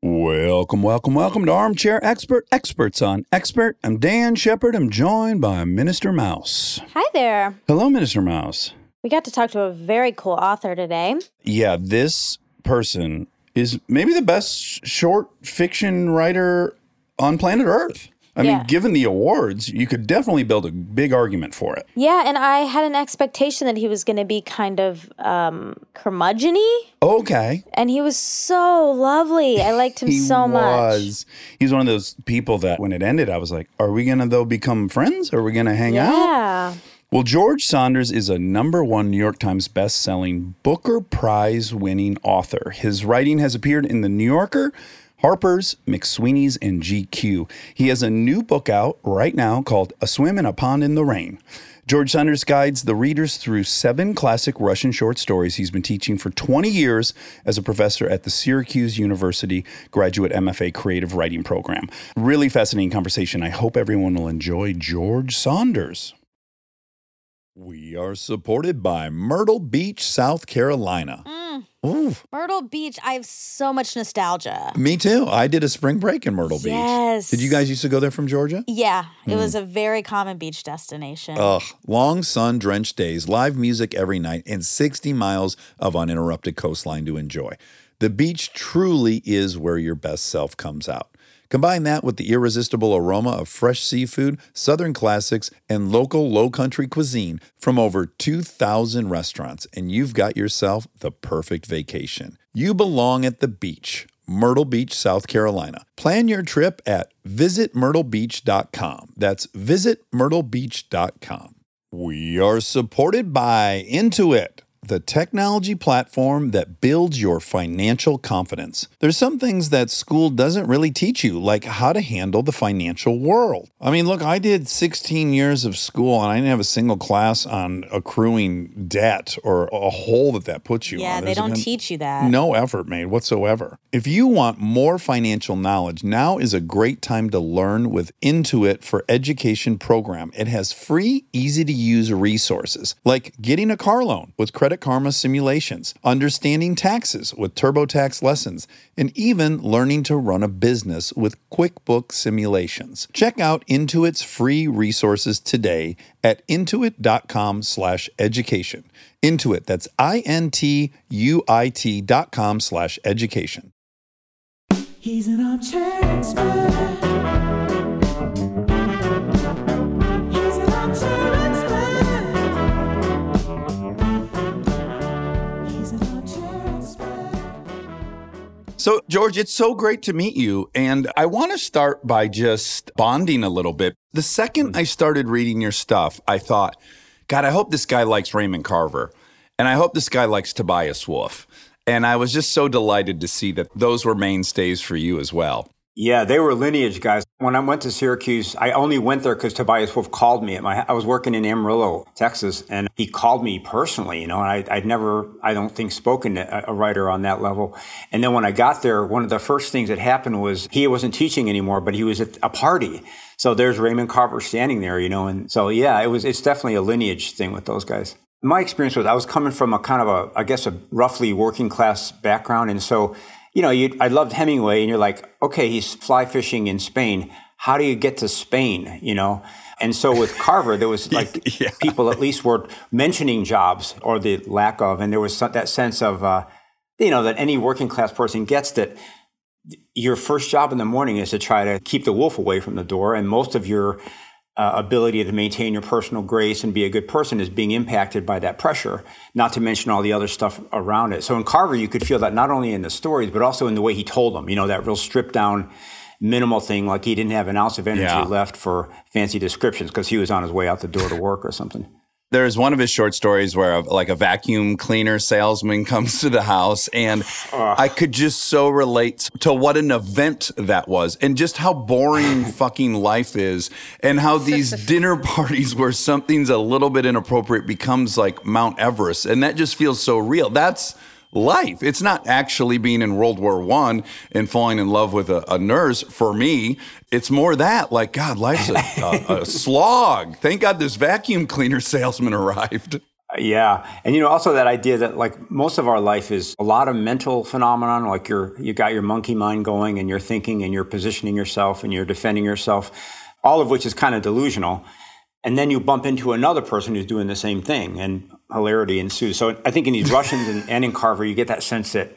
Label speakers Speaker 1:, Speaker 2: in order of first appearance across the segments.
Speaker 1: Welcome, welcome, welcome to Armchair Expert Experts on Expert. I'm Dax Shepard. I'm joined by Minister Mouse.
Speaker 2: Hi there.
Speaker 1: Hello, Minister Mouse.
Speaker 2: We got to talk to a very cool author today.
Speaker 1: Yeah, this person is maybe the best short fiction writer on planet Earth. I
Speaker 2: Yeah.
Speaker 1: mean, given the awards, you could definitely build a big argument for it.
Speaker 2: Yeah, and I had an expectation that he was going to be kind of um, curmudgeon-y,
Speaker 1: Okay.
Speaker 2: and he was so lovely. I liked him so much.
Speaker 1: was. He's one of those people that when it ended, I was like, are we going to, though, become friends? Are we going to hang out?
Speaker 2: Yeah.
Speaker 1: Well, George Saunders is a number one New York Times best-selling Booker Prize winning author. His writing has appeared in The New Yorker, Harper's, McSweeney's, and GQ. He has a new book out right now called A Swim in a Pond in the Rain. George Saunders guides the readers through seven classic Russian short stories he's been teaching for 20 years as a professor at the Syracuse University Graduate MFA Creative Writing Program. Really fascinating conversation. I hope everyone will enjoy George Saunders. We are supported by Myrtle Beach, South Carolina. Ooh,
Speaker 3: Myrtle Beach, I have so much nostalgia.
Speaker 1: me too. I did a spring break in Myrtle Beach.
Speaker 3: Yes.
Speaker 1: Did you guys used to go there from Georgia?
Speaker 3: Yeah, it was
Speaker 1: Hmm.
Speaker 3: a very common beach destination.
Speaker 1: Ugh, long sun drenched days, live music every night, and 60 miles of uninterrupted coastline to enjoy. The beach truly is where your best self comes out. Combine that with the irresistible aroma of fresh seafood, southern classics, and local low country cuisine from over 2,000 restaurants, and you've got yourself the perfect vacation. You belong at the beach. Myrtle Beach, South Carolina. Plan your trip at visitmyrtlebeach.com. That's visitmyrtlebeach.com. We are supported by Intuit, the technology platform that builds your financial confidence. There's some things that school doesn't really teach you, like how to handle the financial world. I mean, look, I did 16 years of school and I didn't have a single class on accruing debt or a hole that that puts you
Speaker 3: yeah,
Speaker 1: on.
Speaker 3: they don't teach you that.
Speaker 1: no effort made whatsoever. If you want more financial knowledge, now is a great time to learn with Intuit for Education program. It has free, easy to use resources like getting a car loan with Credit Karma simulations, understanding taxes with TurboTax lessons, and even learning to run a business with QuickBooks simulations. Check out Intuit's free resources today at intuit.com/education. Intuit, that's I N T U I T dot com slash education.
Speaker 4: He's an expert.
Speaker 1: So, George, it's so great to meet you. And I want to start by just bonding a little bit. The second mm-hmm. I started reading your stuff, I thought, God, I hope this guy likes Raymond Carver. And I hope this guy likes Tobias Wolff. And I was just so delighted to see that those were mainstays for you as well.
Speaker 5: Yeah, they were lineage guys. When I went to Syracuse, I only went there because Tobias Wolff called me. At my, I was working in Amarillo, Texas, and he called me personally, you know, and I, I'd never, I don't think, spoken to a writer on that level. And then when I got there, one of the first things that happened was he wasn't teaching anymore, but he was at a party. So there's Raymond Carver standing there, you know, and so yeah, it was, it's definitely a lineage thing with those guys. My experience was I was coming from a kind of a, I guess, a roughly working class background. And so, you know, you I loved Hemingway and you're like, okay, he's fly fishing in Spain. How do you get to Spain? You know? And so with Carver, there was like
Speaker 1: Yeah.
Speaker 5: people at least were mentioning jobs or the lack of. And there was that sense of, uh, you know, that any working class person gets that your first job in the morning is to try to keep the wolf away from the door. And most of your uh, ability to maintain your personal grace and be a good person is being impacted by that pressure, not to mention all the other stuff around it. So in Carver, you could feel that not only in the stories, but also in the way he told them, you know, that real stripped down, minimal thing, like he didn't have an ounce of energy
Speaker 1: Yeah.
Speaker 5: left for fancy descriptions because he was on his way out the door to work or something.
Speaker 1: There's one of his short stories where a, like a vacuum cleaner salesman comes to the house and I could just so relate to what an event that was and just how boring fucking life is and how these dinner parties where something's a little bit inappropriate becomes like Mount Everest and that just feels so real. That's life. It's not actually being in World War One and falling in love with a, a nurse. For me, it's more that like God, life's a, a, a slog. Thank God this vacuum cleaner salesman arrived.
Speaker 5: Yeah, and you know also that idea that like most of our life is a lot of mental phenomenon. Like you're you got your monkey mind going, and you're thinking, and you're positioning yourself, and you're defending yourself, all of which is kind of delusional. And then you bump into another person who's doing the same thing, and hilarity ensues. So I think in these Russians and, and in Carver, you get that sense that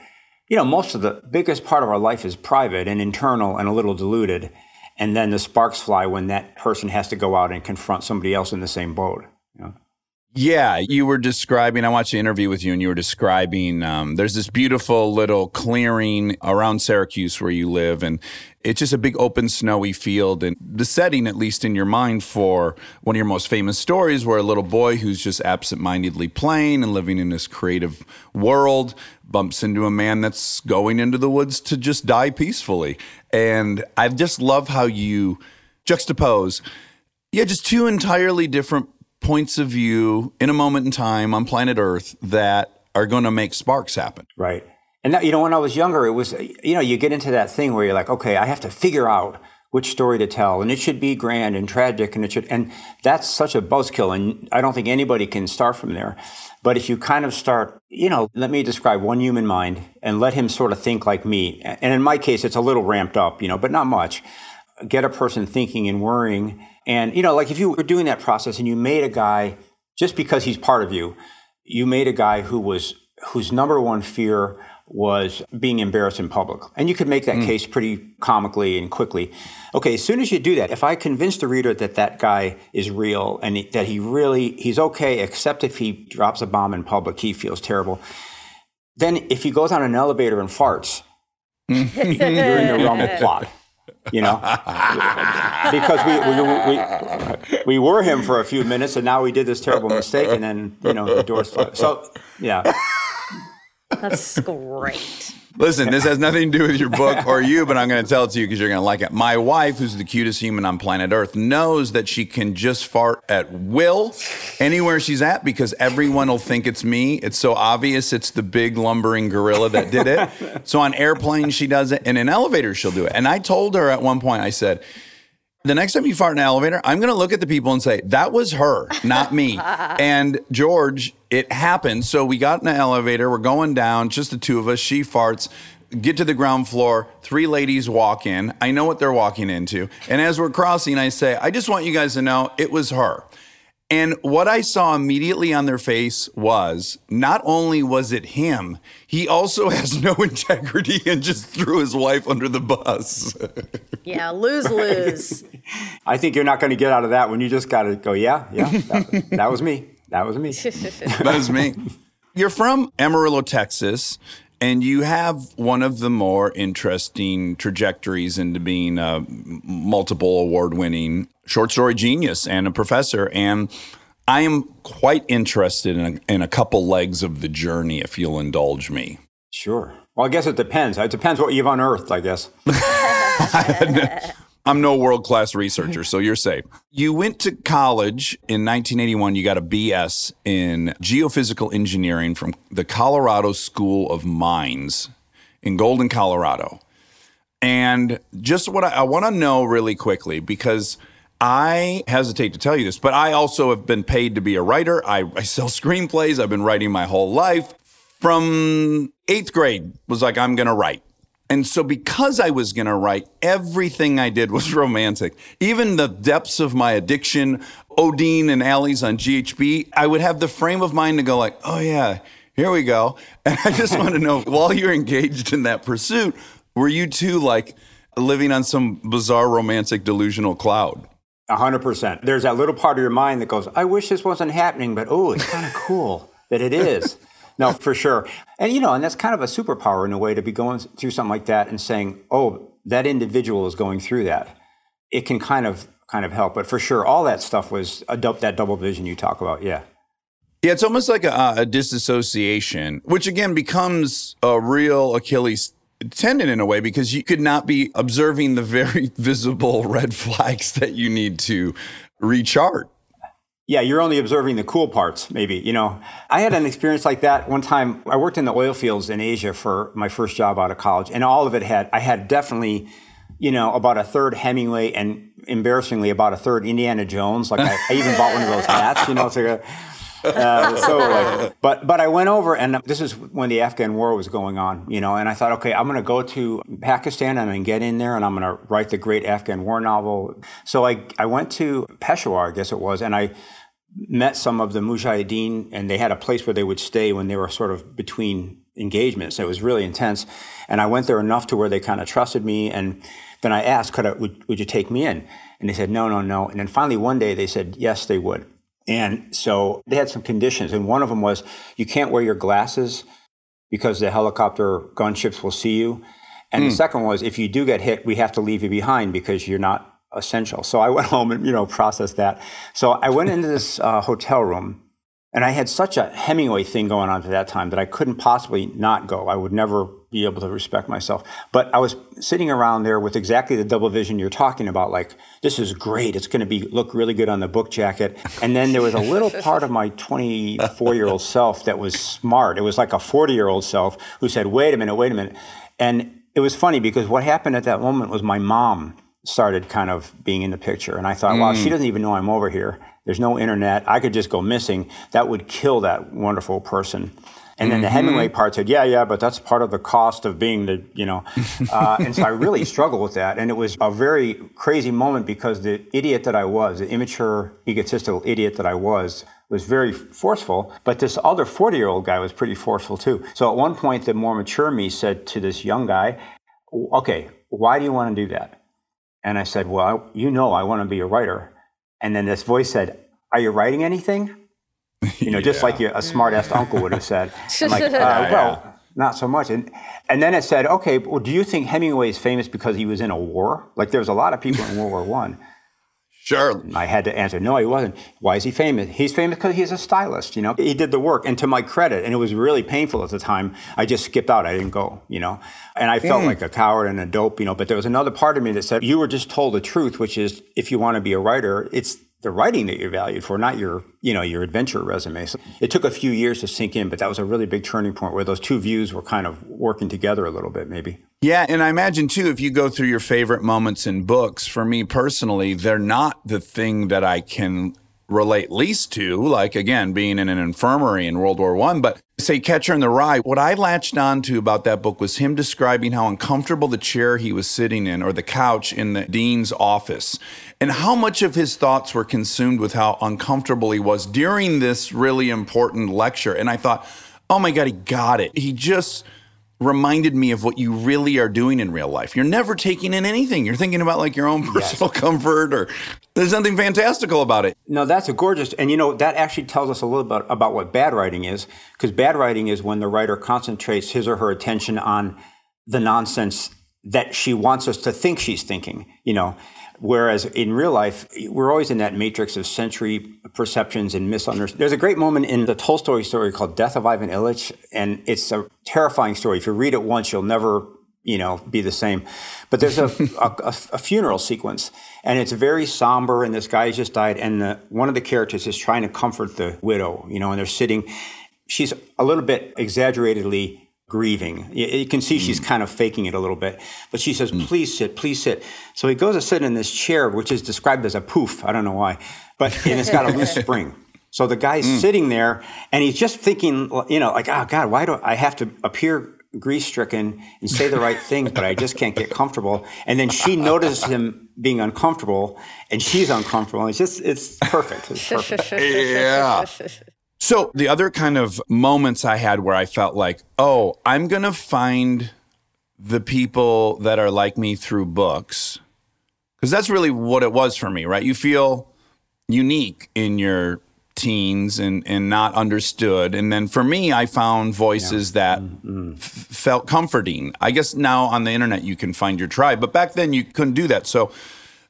Speaker 5: you know most of the biggest part of our life is private and internal and a little diluted, and then the sparks fly when that person has to go out and confront somebody else in the same boat.
Speaker 1: Yeah, you were describing. I watched the interview with you, and you were describing. Um, there's this beautiful little clearing around Syracuse where you live, and it's just a big open snowy field. And the setting, at least in your mind, for one of your most famous stories, where a little boy who's just absent-mindedly playing and living in this creative world bumps into a man that's going into the woods to just die peacefully. And I just love how you juxtapose. Yeah, just two entirely different points of view in a moment in time on planet Earth that are going to make sparks happen.
Speaker 5: Right. And that, you know, when I was younger, it was, you know, you get into that thing where you're like, okay, I have to figure out which story to tell, and it should be grand and tragic, and it should, and that's such a buzzkill, and I don't think anybody can start from there. But if you kind of start, you know, let me describe one human mind and let him sort of think like me, and in my case, it's a little ramped up, you know, but not much. Get a person thinking and worrying, and you know, like if you were doing that process and you made a guy just because he's part of you, you made a guy who was whose number one fear was being embarrassed in public. And you could make that hmm. case pretty comically and quickly. Okay, as soon as you do that, if I convince the reader that that guy is real and that he really, he's okay, except if he drops a bomb in public, he feels terrible. Then if he goes on an elevator and farts, hmm. you're in the realm of plot. You know, because we, we, we, we were him for a few minutes and now we did this terrible mistake and then, you know, the doors closed. So, yeah.
Speaker 2: That's great.
Speaker 1: Listen, this has nothing to do with your book or you, but I'm going to tell it to you because you're going to like it. My wife, who's the cutest human on planet Earth, knows that she can just fart at will anywhere she's at because everyone will think it's me. It's so obvious it's the big lumbering gorilla that did it. so on airplanes, she does it, and in elevators, she'll do it. And I told her at one point, I said, the next time you fart in an elevator, I'm going to look at the people and say, that was her, not me. and George, it happened. So we got in an elevator. We're going down, just the two of us. She farts. Get to the ground floor. Three ladies walk in. I know what they're walking into. And as we're crossing, I say, I just want you guys to know it was her. And what I saw immediately on their face was not only was it him, he also has no integrity and just threw his wife under the bus.
Speaker 2: Yeah, lose lose.
Speaker 5: I think you're not going to get out of that when you just got to go, yeah, yeah, that, that was me. That was me.
Speaker 1: that was me. You're from Amarillo, Texas, and you have one of the more interesting trajectories into being a multiple award winning short story genius and a professor. And I am quite interested in a, in a couple legs of the journey, if you'll indulge me.
Speaker 5: Sure. Well, I guess it depends. It depends what you've unearthed, I guess.
Speaker 1: I'm no world class researcher, so you're safe. You went to college in 1981. You got a BS in geophysical engineering from the Colorado School of Mines in Golden, Colorado. And just what I, I want to know really quickly, because I hesitate to tell you this, but I also have been paid to be a writer. I, I sell screenplays. I've been writing my whole life. From eighth grade, was like, I'm going to write. And so, because I was going to write, everything I did was romantic. Even the depths of my addiction, Odine and Allie's on GHB, I would have the frame of mind to go like, "Oh yeah, here we go." And I just want to know, while you're engaged in that pursuit, were you too like living on some bizarre romantic delusional cloud?
Speaker 5: A hundred percent. There's that little part of your mind that goes, I wish this wasn't happening, but oh, it's kind of cool that it is. No, for sure. And you know, and that's kind of a superpower in a way to be going through something like that and saying, oh, that individual is going through that. It can kind of kind of help. But for sure, all that stuff was a, that double vision you talk about. Yeah.
Speaker 1: Yeah, it's almost like a, uh, a disassociation, which again becomes a real Achilles tendon in a way because you could not be observing the very visible red flags that you need to rechart.
Speaker 5: Yeah, you're only observing the cool parts, maybe. You know, I had an experience like that one time. I worked in the oil fields in Asia for my first job out of college, and all of it had, I had definitely, you know, about a third Hemingway and embarrassingly about a third Indiana Jones. Like I, I even bought one of those hats, you know, it's like a, Uh, so, like, but but I went over, and this is when the Afghan War was going on, you know, and I thought, okay, I'm going to go to Pakistan and get in there, and I'm going to write the great Afghan War novel. So I I went to Peshawar, I guess it was, and I met some of the Mujahideen, and they had a place where they would stay when they were sort of between engagements. It was really intense, and I went there enough to where they kind of trusted me, and then I asked, could I, would, would you take me in? And they said, no, no, no. And then finally one day they said, yes, they would. And so they had some conditions, and one of them was you can't wear your glasses because the helicopter gunships will see you. And the hmm. second was if you do get hit, we have to leave you behind because you're not essential. So I went home and you know processed that. So I went into this uh, hotel room, and I had such a Hemingway thing going on at that time that I couldn't possibly not go. I would never be able to respect myself. But I was sitting around there with exactly the double vision you're talking about. Like this is great. It's going to be look really good on the book jacket. And then there was a little part of my 24 year old self that was smart. It was like a 40 year old self who said, "Wait a minute, wait a minute," and it was funny because what happened at that moment was my mom started kind of being in the picture. And I thought, wow, she doesn't even know I'm over here. There's no internet. I could just go missing. That would kill that wonderful person. And then the Hemingway part said, yeah, yeah, but that's part of the cost of being the, you know. Uh, and so I really struggled with that. And it was a very crazy moment because the idiot that I was, the immature, egotistical idiot that I was, was very forceful, but this other 40 year old guy was pretty forceful too. So at one point, the more mature me said to this young guy, Okay, why do you want to do that? And I said, Well, I, you know, I want to be a writer. And then this voice said, Are you writing anything? You know, just like you, a smart ass uncle would have said. I'm like, uh, Well, not so much. And, and then it said, Okay, well, do you think Hemingway is famous because he was in a war? Like there was a lot of people in World War One.
Speaker 1: Sure.
Speaker 5: I had to answer, no, he wasn't. Why is he famous? He's famous because he's a stylist, you know. He did the work, and to my credit, and it was really painful at the time. I just skipped out. I didn't go, you know, and I felt mm. like a coward and a dope, you know. But there was another part of me that said, you were just told the truth, which is, if you want to be a writer, it's the writing that you're valued for, not your, you know, your adventure resume. So it took a few years to sink in, but that was a really big turning point where those two views were kind of working together a little bit, maybe.
Speaker 1: Yeah, and I imagine too, if you go through your favorite moments in books, for me personally, they're not the thing that I can relate least to, like again, being in an infirmary in World War One. But say Catcher in the Rye, what I latched onto about that book was him describing how uncomfortable the chair he was sitting in or the couch in the dean's office. And how much of his thoughts were consumed with how uncomfortable he was during this really important lecture. And I thought, oh my God, he got it. He just reminded me of what you really are doing in real life. You're never taking in anything. You're thinking about like your own personal comfort or there's nothing fantastical about it.
Speaker 5: No, that's a gorgeous, and you know that actually tells us a little bit about what bad writing is, because bad writing is when the writer concentrates his or her attention on the nonsense that she wants us to think she's thinking. You know, whereas in real life we're always in that matrix of sensory perceptions and misunderstanding. There's a great moment in the Tolstoy story called Death of Ivan Ilyich, and it's a terrifying story. If you read it once, you'll never you know, be the same. But there's a, a, a funeral sequence, and it's very somber. And this guy has just died, and the, one of the characters is trying to comfort the widow, you know, and they're sitting. She's a little bit exaggeratedly grieving. You, you can see she's mm. kind of faking it a little bit, but she says, mm. "Please sit, please sit." So he goes to sit in this chair, which is described as a poof. I don't know why, but and it's got a loose spring. So the guy's mm. sitting there, and he's just thinking, you know, like, "Oh God, why do I have to appear?" grief stricken and say the right things, but I just can't get comfortable. And then she notices him being uncomfortable and she's uncomfortable. It's just, it's perfect. It's perfect.
Speaker 1: Yeah. So the other kind of moments I had where I felt like, oh, I'm going to find the people that are like me through books. Because that's really what it was for me, right? You feel unique in your teens and, and not understood. And then for me, I found voices that mm, mm. f- felt comforting. I guess now on the internet, you can find your tribe, but back then you couldn't do that. So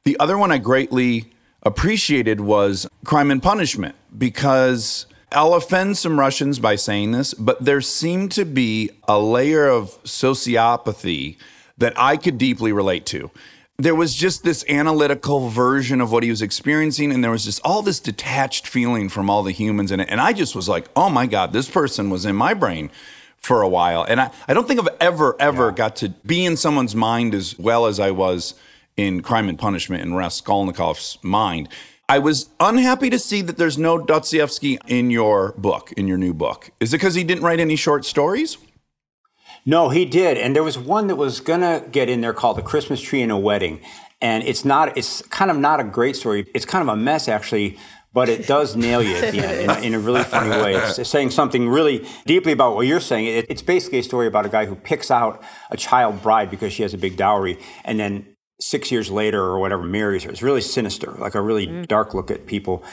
Speaker 1: the other one I greatly appreciated was Crime and Punishment because I'll offend some Russians by saying this, but there seemed to be a layer of sociopathy that I could deeply relate to. There was just this analytical version of what he was experiencing, and there was just all this detached feeling from all the humans in it. And I just was like, oh my God, this person was in my brain for a while. And I, I don't think I've ever, ever got to be in someone's mind as well as I was in Crime and Punishment in Raskolnikov's mind. I was unhappy to see that there's no Dostoevsky in your book, in your new book. Is it because he didn't write any short stories?
Speaker 5: No, he did. And there was one that was going to get in there called The Christmas Tree and a Wedding. And it's not, it's kind of not a great story. It's kind of a mess, actually, but it does nail you at the end in, a- in a really funny way. It's saying something really deeply about what you're saying. It, it's basically a story about a guy who picks out a child bride because she has a big dowry and then six years later or whatever marries her. It's really sinister, like a really mm. dark look at people.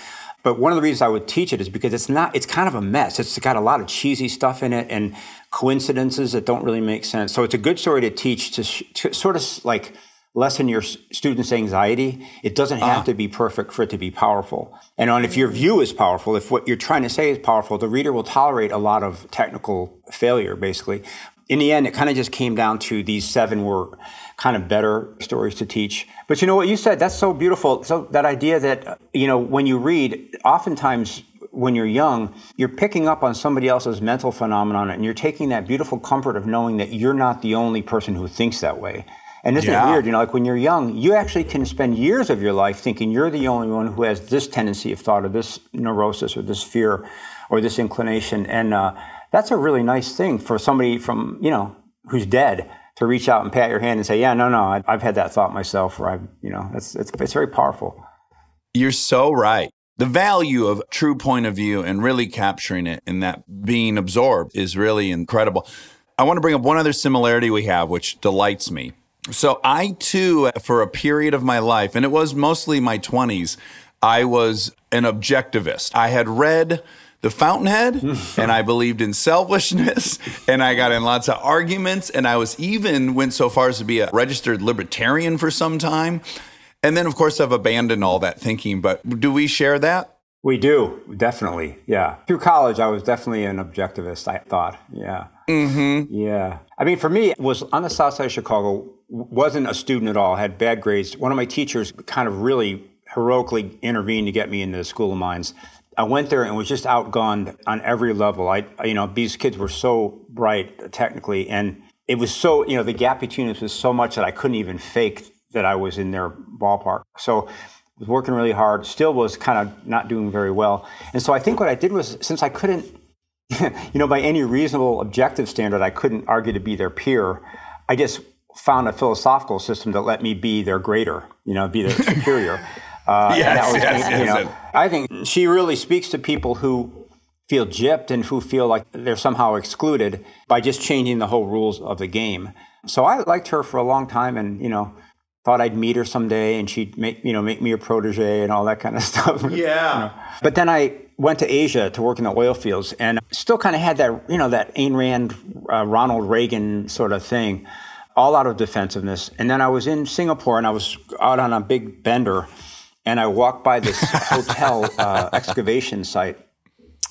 Speaker 5: But one of the reasons I would teach it is because it's not, it's kind of a mess. It's got a lot of cheesy stuff in it and coincidences that don't really make sense. So it's a good story to teach to, sh- to sort of like lessen your students' anxiety. It doesn't have ah. to be perfect for it to be powerful. And on, if your view is powerful, if what you're trying to say is powerful, the reader will tolerate a lot of technical failure, basically. In the end, it kind of just came down to these seven were kind of better stories to teach. But you know what you said? That's so beautiful. So that idea that, you know, when you read, oftentimes when you're young, you're picking up on somebody else's mental phenomenon and you're taking that beautiful comfort of knowing that you're not the only person who thinks that way. And isn't
Speaker 1: Yeah.
Speaker 5: it weird? You know, like when you're young, you actually can spend years of your life thinking you're the only one who has this tendency of thought or this neurosis or this fear or this inclination. And uh, that's a really nice thing for somebody from, you know, who's dead to reach out and pat your hand and say, yeah, no, no, I've had that thought myself. Or I've, you know, it's, it's, it's very powerful.
Speaker 1: You're so right. The value of true point of view and really capturing it and that being absorbed is really incredible. I want to bring up one other similarity we have, which delights me. So, I too, for a period of my life, and it was mostly my 20s, I was an objectivist. I had read The Fountainhead and I believed in selfishness and I got in lots of arguments and I was even went so far as to be a registered libertarian for some time. And then, of course, I've abandoned all that thinking. But do we share that?
Speaker 5: We do, definitely. Yeah. Through college, I was definitely an objectivist, I thought. Yeah. Mm-hmm. Yeah. I mean, for me, was on the south side of Chicago, wasn't a student at all, had bad grades. One of my teachers kind of really heroically intervened to get me into the School of Mines. I went there and was just outgunned on every level. I, you know, these kids were so bright technically, and it was so, you know, the gap between us was so much that I couldn't even fake that I was in their ballpark. So was working really hard, still was kind of not doing very well. And so I think what I did was, since I couldn't, you know, by any reasonable objective standard, I couldn't argue to be their peer, I just found a philosophical system that let me be their greater, you know, be their superior. Uh,
Speaker 1: Yes,
Speaker 5: that was,
Speaker 1: yes,
Speaker 5: you
Speaker 1: yes.
Speaker 5: know, I think she really speaks to people who feel gypped and who feel like they're somehow excluded by just changing the whole rules of the game. So I liked her for a long time and, you know, thought I'd meet her someday and she'd make, you know, make me a protege and all that kind of stuff.
Speaker 1: Yeah.
Speaker 5: But then I went to Asia to work in the oil fields and still kind of had that, you know, that Ayn Rand, uh, Ronald Reagan sort of thing, all out of defensiveness. And then I was in Singapore and I was out on a big bender and I walked by this hotel uh, excavation site.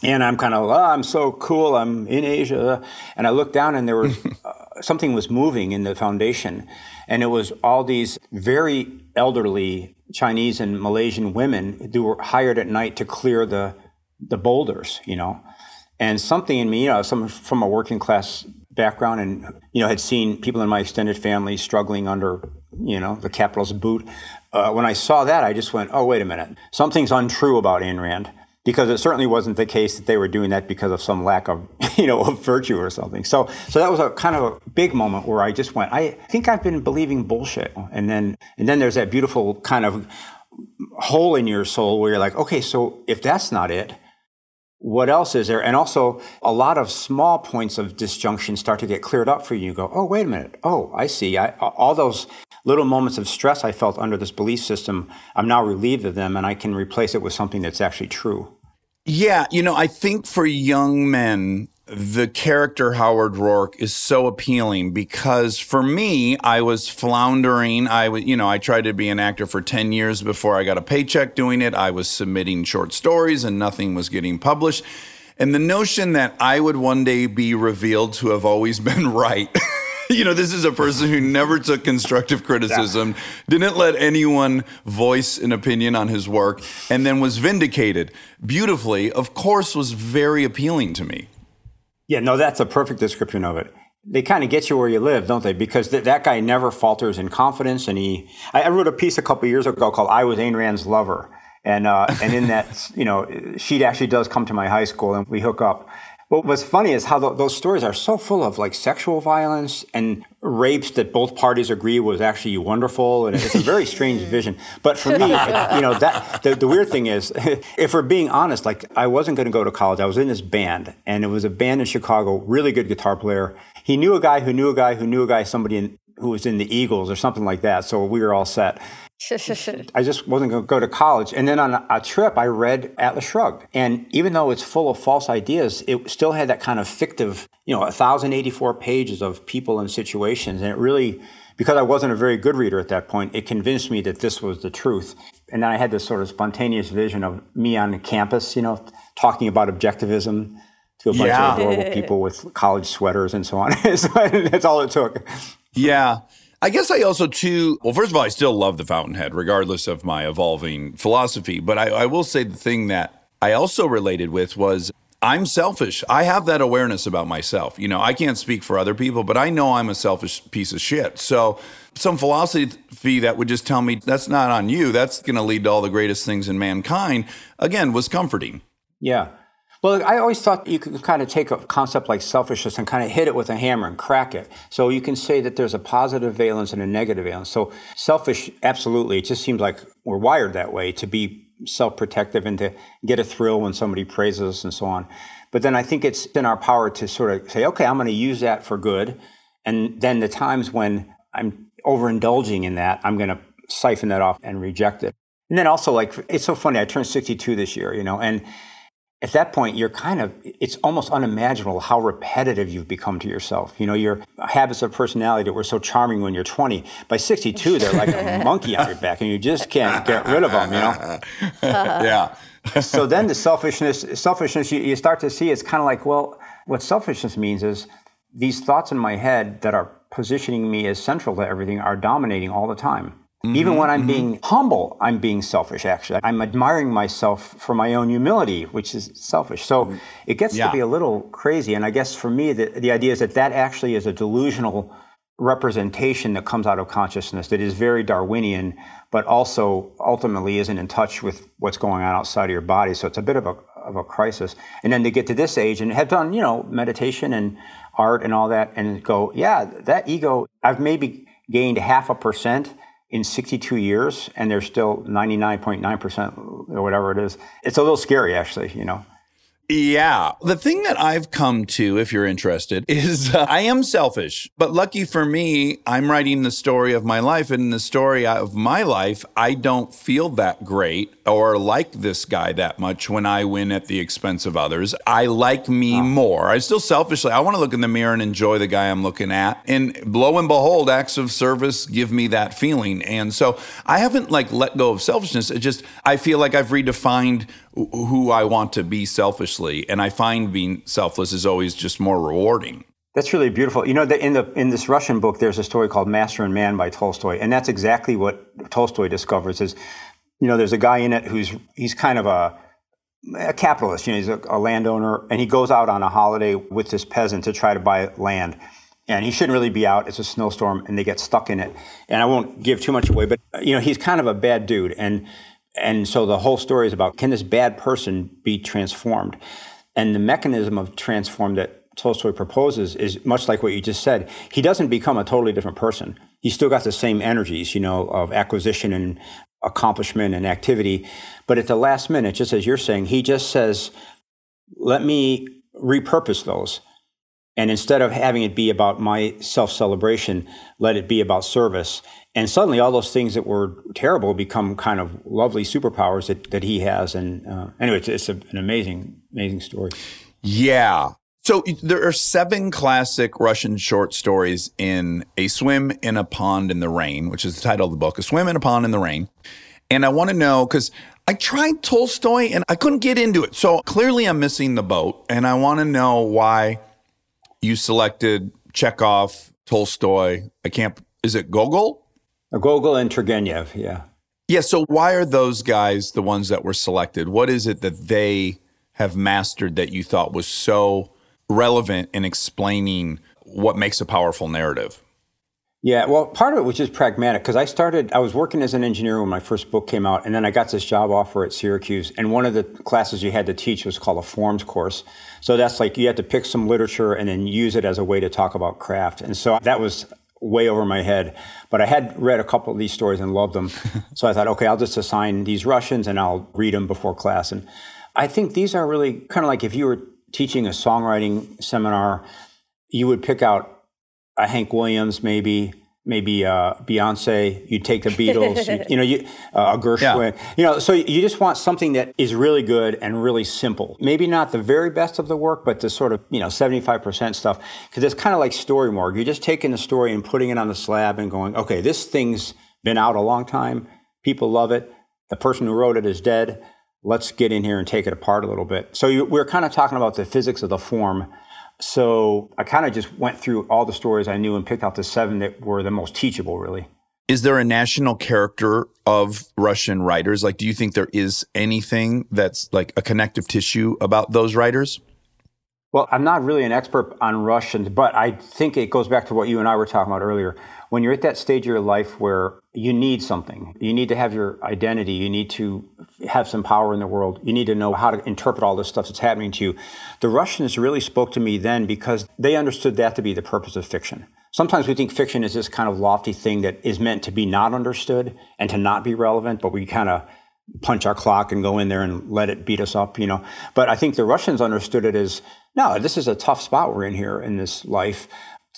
Speaker 5: And I'm kind of, oh, I'm so cool. I'm in Asia. And I looked down and there was uh, something was moving in the foundation. And it was all these very elderly Chinese and Malaysian women who were hired at night to clear the, the boulders, you know. And something in me, you know, some from a working class background and, you know, had seen people in my extended family struggling under, you know, the capitalist boot. Uh, when I saw that, I just went, oh, wait a minute. Something's untrue about Ayn Rand because it certainly wasn't the case that they were doing that because of some lack of, you know, of virtue or something. So, so that was a kind of a big moment where I just went, I think I've been believing bullshit. And then, and then there's that beautiful kind of hole in your soul where you're like, okay, so if that's not it, what else is there? And also, a lot of small points of disjunction start to get cleared up for you. You go, oh, wait a minute. Oh, I see. I, all those little moments of stress I felt under this belief system, I'm now relieved of them and I can replace it with something that's actually true.
Speaker 1: Yeah, you know, I think for young men, the character Howard Roark is so appealing because for me, I was floundering. I was, you know, I tried to be an actor for 10 years before I got a paycheck doing it. I was submitting short stories and nothing was getting published. And the notion that I would one day be revealed to have always been right. you know, this is a person who never took constructive criticism, didn't let anyone voice an opinion on his work, and then was vindicated beautifully, of course, was very appealing to me.
Speaker 5: Yeah, no, that's a perfect description of it. They kind of get you where you live, don't they? Because th- that guy never falters in confidence. And he, I, I wrote a piece a couple years ago called "I Was Ayn Rand's Lover," And uh, and in that, you know, she actually does come to my high school, and we hook up. But what's funny is how th those stories are so full of like sexual violence and rapes that both parties agree was actually wonderful, and it's a very strange vision. But for me, you know, that the, the weird thing is, if we're being honest, like I wasn't going to go to college. I was in this band, and it was a band in Chicago, really good guitar player. He knew a guy who knew a guy who knew a guy, somebody in, who was in the Eagles or something like that. So we were all set. I just wasn't going to go to college. And then on a, a trip, I read Atlas Shrugged. And even though it's full of false ideas, it still had that kind of fictive, you know, 1,084 pages of people and situations. And it really, because I wasn't a very good reader at that point, it convinced me that this was the truth. And then I had this sort of spontaneous vision of me on campus, you know, talking about objectivism to a bunch
Speaker 1: Yeah.
Speaker 5: of adorable people with college sweaters and so on. so that's all it took.
Speaker 1: Yeah. I guess I also too. Well, first of all, I still love the Fountainhead, regardless of my evolving philosophy. But I, I will say the thing that I also related with was I'm selfish. I have that awareness about myself. You know, I can't speak for other people, but I know I'm a selfish piece of shit. So some philosophy that would just tell me that's not on you. That's going to lead to all the greatest things in mankind. Again, was comforting.
Speaker 5: Yeah. Well, I always thought you could kind of take a concept like selfishness and kind of hit it with a hammer and crack it. So you can say that there's a positive valence and a negative valence. So selfish, absolutely. It just seems like we're wired that way to be self-protective and to get a thrill when somebody praises us and so on. But then I think it's in our power to sort of say, okay, I'm going to use that for good. And then the times when I'm overindulging in that, I'm going to siphon that off and reject it. And then also, like, it's so funny. I turned 62 this year, you know, and at that point, you're kind of, it's almost unimaginable how repetitive you've become to yourself. You know, your habits of personality that were so charming when you're 20, by 62, they're like a monkey on your back and you just can't get rid of them, you know?
Speaker 1: yeah.
Speaker 5: so then the selfishness, selfishness, you, you start to see it's kind of like, well, what selfishness means is these thoughts in my head that are positioning me as central to everything are dominating all the time. Even when I'm mm-hmm, being mm-hmm. humble, I'm being selfish, actually. I'm admiring myself for my own humility, which is selfish. So mm-hmm. it gets
Speaker 1: Yeah.
Speaker 5: to be a little crazy. And I guess for me, the, the idea is that that actually is a delusional representation that comes out of consciousness that is very Darwinian, but also ultimately isn't in touch with what's going on outside of your body. So it's a bit of a, of a crisis. And then to get to this age and have done, you know, meditation and art and all that and go, yeah, that ego, I've maybe gained half a percent in 62 years and there's still 99.9% or whatever it is. It's a little scary actually, you know.
Speaker 1: Yeah. The thing that I've come to, if you're interested, is uh, I am selfish. But lucky for me, I'm writing the story of my life. And in the story of my life, I don't feel that great or like this guy that much when I win at the expense of others. I like me more. I still selfishly, I want to look in the mirror and enjoy the guy I'm looking at. And lo and behold, acts of service give me that feeling. And so I haven't like let go of selfishness. It just, I feel like I've redefined who I want to be selfishly. And I find being selfless is always just more rewarding.
Speaker 5: That's really beautiful. You know, the, in the in this Russian book, there's a story called Master and Man by Tolstoy, and that's exactly what Tolstoy discovers. Is you know, there's a guy in it who's he's kind of a a capitalist. You know, he's a, a landowner, and he goes out on a holiday with this peasant to try to buy land. And he shouldn't really be out. It's a snowstorm, and they get stuck in it. And I won't give too much away, but you know, he's kind of a bad dude, and and so the whole story is about can this bad person be transformed? And the mechanism of transform that Tolstoy proposes is much like what you just said. He doesn't become a totally different person. He's still got the same energies, you know, of acquisition and accomplishment and activity. But at the last minute, just as you're saying, he just says, let me repurpose those. And instead of having it be about my self celebration, let it be about service. And suddenly, all those things that were terrible become kind of lovely superpowers that, that he has. And uh, anyway, it's, it's a, an amazing, amazing story.
Speaker 1: Yeah. So there are seven classic Russian short stories in A Swim in a Pond in the Rain, which is the title of the book, A Swim in a Pond in the Rain. And I want to know because I tried Tolstoy and I couldn't get into it. So clearly I'm missing the boat. And I want to know why you selected Chekhov, Tolstoy. I can't, is it Gogol?
Speaker 5: Gogol and Turgenev, yeah.
Speaker 1: Yeah. So why are those guys the ones that were selected? What is it that they have mastered that you thought was so relevant in explaining what makes a powerful narrative?
Speaker 5: Yeah, well, part of it was just pragmatic because I started, I was working as an engineer when my first book came out, and then I got this job offer at Syracuse. And one of the classes you had to teach was called a forms course. So that's like you had to pick some literature and then use it as a way to talk about craft. And so that was way over my head. But I had read a couple of these stories and loved them. so I thought, okay, I'll just assign these Russians and I'll read them before class. And I think these are really kind of like if you were teaching a songwriting seminar, you would pick out a Hank Williams, maybe, maybe uh, Beyonce. You take the Beatles, you, you know, you, uh, a Gershwin. You know, so you just want something that is really good and really simple. Maybe not the very best of the work, but the sort of you know seventy five percent stuff. Because it's kind of like story morgue. You're just taking the story and putting it on the slab and going, okay, this thing's been out a long time. People love it. The person who wrote it is dead. Let's get in here and take it apart a little bit. So you, we're kind of talking about the physics of the form. So I kind of just went through all the stories I knew and picked out the seven that were the most teachable, really.
Speaker 1: Is there a national character of Russian writers? Like, do you think there is anything that's like a connective tissue about those writers?
Speaker 5: Well, I'm not really an expert on Russians, but I think it goes back to what you and I were talking about earlier. When you're at that stage of your life where you need something, you need to have your identity, you need to have some power in the world, you need to know how to interpret all this stuff that's happening to you. The Russians really spoke to me then because they understood that to be the purpose of fiction. Sometimes we think fiction is this kind of lofty thing that is meant to be not understood and to not be relevant, but we kind of punch our clock and go in there and let it beat us up, you know. But I think the Russians understood it as no, this is a tough spot we're in here in this life.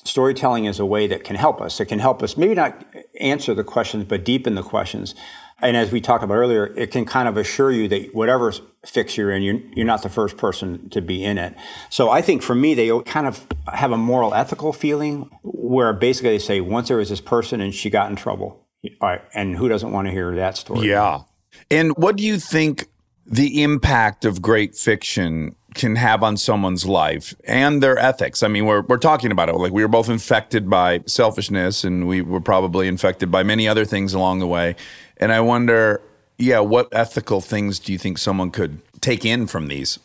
Speaker 5: Storytelling is a way that can help us. It can help us maybe not answer the questions, but deepen the questions. And as we talked about earlier, it can kind of assure you that whatever fix you're in, you're, you're not the first person to be in it. So I think for me, they kind of have a moral ethical feeling where basically they say, once there was this person and she got in trouble. All right, and who doesn't want to hear that story?
Speaker 1: Yeah. And what do you think the impact of great fiction can have on someone's life and their ethics? I mean, we're, we're talking about it. Like, we were both infected by selfishness, and we were probably infected by many other things along the way. And I wonder, yeah, what ethical things do you think someone could take in from these?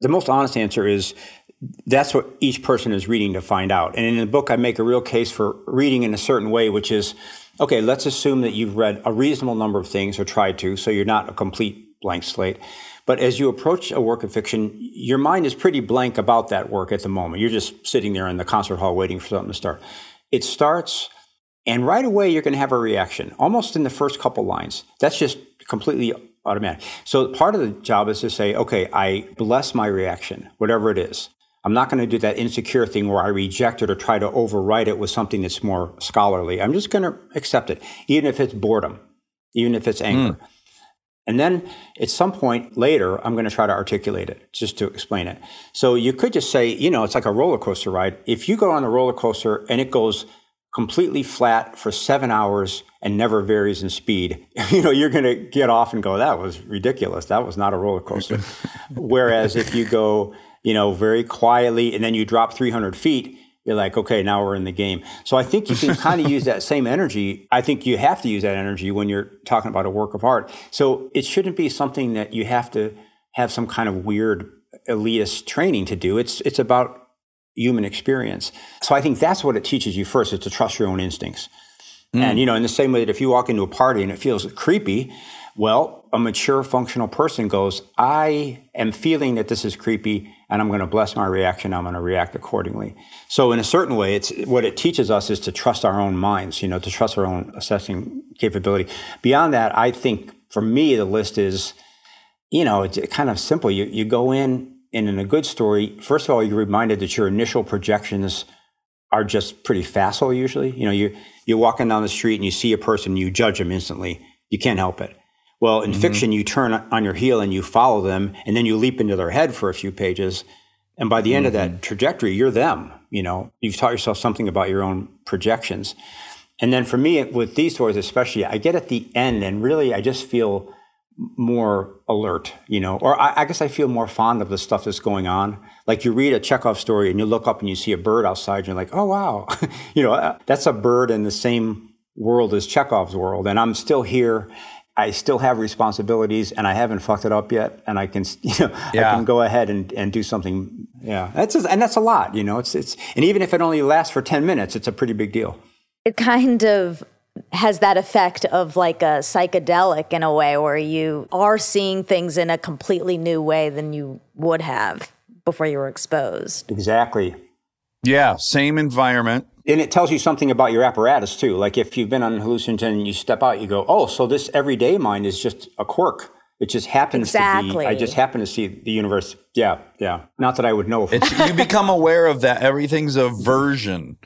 Speaker 5: The most honest answer is that's what each person is reading to find out. And in the book, I make a real case for reading in a certain way, which is okay, let's assume that you've read a reasonable number of things or tried to, so you're not a complete blank slate. But as you approach a work of fiction, your mind is pretty blank about that work at the moment. You're just sitting there in the concert hall waiting for something to start. It starts, and right away you're going to have a reaction, almost in the first couple lines. That's just completely automatic. So part of the job is to say, okay, I bless my reaction, whatever it is. I'm not going to do that insecure thing where I reject it or try to overwrite it with something that's more scholarly. I'm just going to accept it, even if it's boredom, even if it's anger. Hmm. And then at some point later, I'm going to try to articulate it just to explain it. So you could just say, you know, it's like a roller coaster ride. If you go on a roller coaster and it goes completely flat for seven hours and never varies in speed, you know, you're going to get off and go, that was ridiculous. That was not a roller coaster. Whereas if you go, you know, very quietly and then you drop 300 feet, you're like, okay, now we're in the game. So I think you can kind of use that same energy. I think you have to use that energy when you're talking about a work of art. So it shouldn't be something that you have to have some kind of weird elitist training to do. It's it's about human experience. So I think that's what it teaches you first is to trust your own instincts. Hmm. And you know, in the same way that if you walk into a party and it feels creepy, well, a mature functional person goes, I am feeling that this is creepy and I'm going to bless my reaction. I'm going to react accordingly. So in a certain way, it's what it teaches us is to trust our own minds, you know, to trust our own assessing capability. Beyond that, I think for me, the list is, you know, it's kind of simple. You, you go in and in a good story, first of all, you're reminded that your initial projections are just pretty facile usually. You know, you, you're walking down the street and you see a person, you judge them instantly. You can't help it. Well, in fiction, you turn on your heel and you follow them, and then you leap into their head for a few pages. And by the end of that trajectory, you're them. You know, you've taught yourself something about your own projections. And then for me, with these stories especially, I get at the end and really I just feel more alert, you know, or I, I guess I feel more fond of the stuff that's going on. Like you read a Chekhov story and you look up and you see a bird outside, and you're like, oh, wow, you know, uh, that's a bird in the same world as Chekhov's world. And I'm still here. I still have responsibilities and I haven't fucked it up yet. And I can, you know,
Speaker 1: Yeah.
Speaker 5: I can go ahead and, and do something. Yeah. That's, and that's a lot, you know, it's, it's, and even if it only lasts for 10 minutes, it's a pretty big deal.
Speaker 2: it kind of has that effect of like a psychedelic in a way where you are seeing things in a completely new way than you would have before you were exposed.
Speaker 5: Exactly.
Speaker 1: Yeah, same environment.
Speaker 5: And it tells you something about your apparatus too. Like if you've been on hallucinogen and you step out, you go, oh, so this everyday mind is just a quirk. It just happens to be. I just happen to see the universe. Yeah, yeah. Not that I would know.
Speaker 1: It's you become aware of that everything's a version.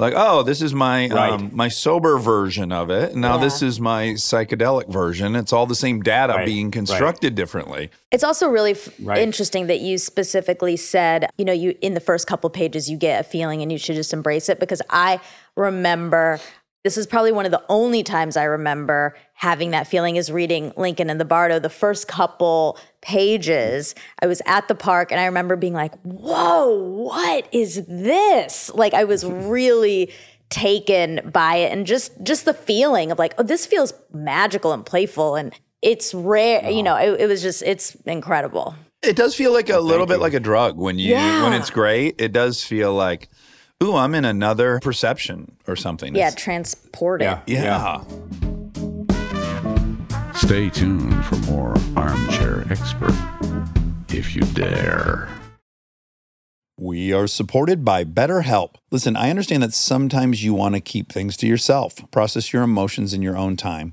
Speaker 1: Like, oh, this is my
Speaker 5: Right.
Speaker 1: um, my sober version of it. Now this is my psychedelic version. It's all the same data
Speaker 5: Right,
Speaker 1: being
Speaker 5: right.
Speaker 1: constructed differently.
Speaker 2: It's also really f-
Speaker 5: Right.
Speaker 2: interesting that you specifically said, you know, you in the first couple pages you get a feeling and you should just embrace it because I remember this is probably one of the only times I remember having that feeling is reading Lincoln in the Bardo. The first couple pages, I was at the park and I remember being like, "Whoa, what is this?" Like I was really taken by it and just just the feeling of like, "Oh, this feels magical and playful and it's rare." You know, it, it was just it's incredible.
Speaker 1: It does feel like a little bit like a drug when you
Speaker 2: Yeah.
Speaker 1: when it's great. It does feel like, ooh, I'm in another perception or something.
Speaker 2: Yeah,
Speaker 1: It's-
Speaker 2: transported.
Speaker 5: Yeah.
Speaker 1: yeah.
Speaker 6: Stay tuned for more Armchair Expert, if you dare.
Speaker 1: We are supported by BetterHelp. Listen, I understand that sometimes you want to keep things to yourself, process your emotions in your own time.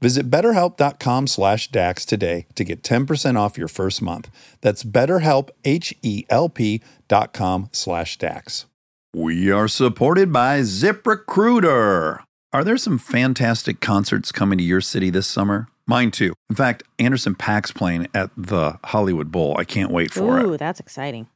Speaker 1: Visit betterhelp.com slash DAX today to get 10% off your first month. That's betterhelp, H-E-L-P dot com slash DAX. We are supported by ZipRecruiter. Are there some fantastic concerts coming to your city this summer? Mine too. In fact, Anderson .Paak's playing at the Hollywood Bowl. I can't wait for it.
Speaker 3: Ooh, that's exciting.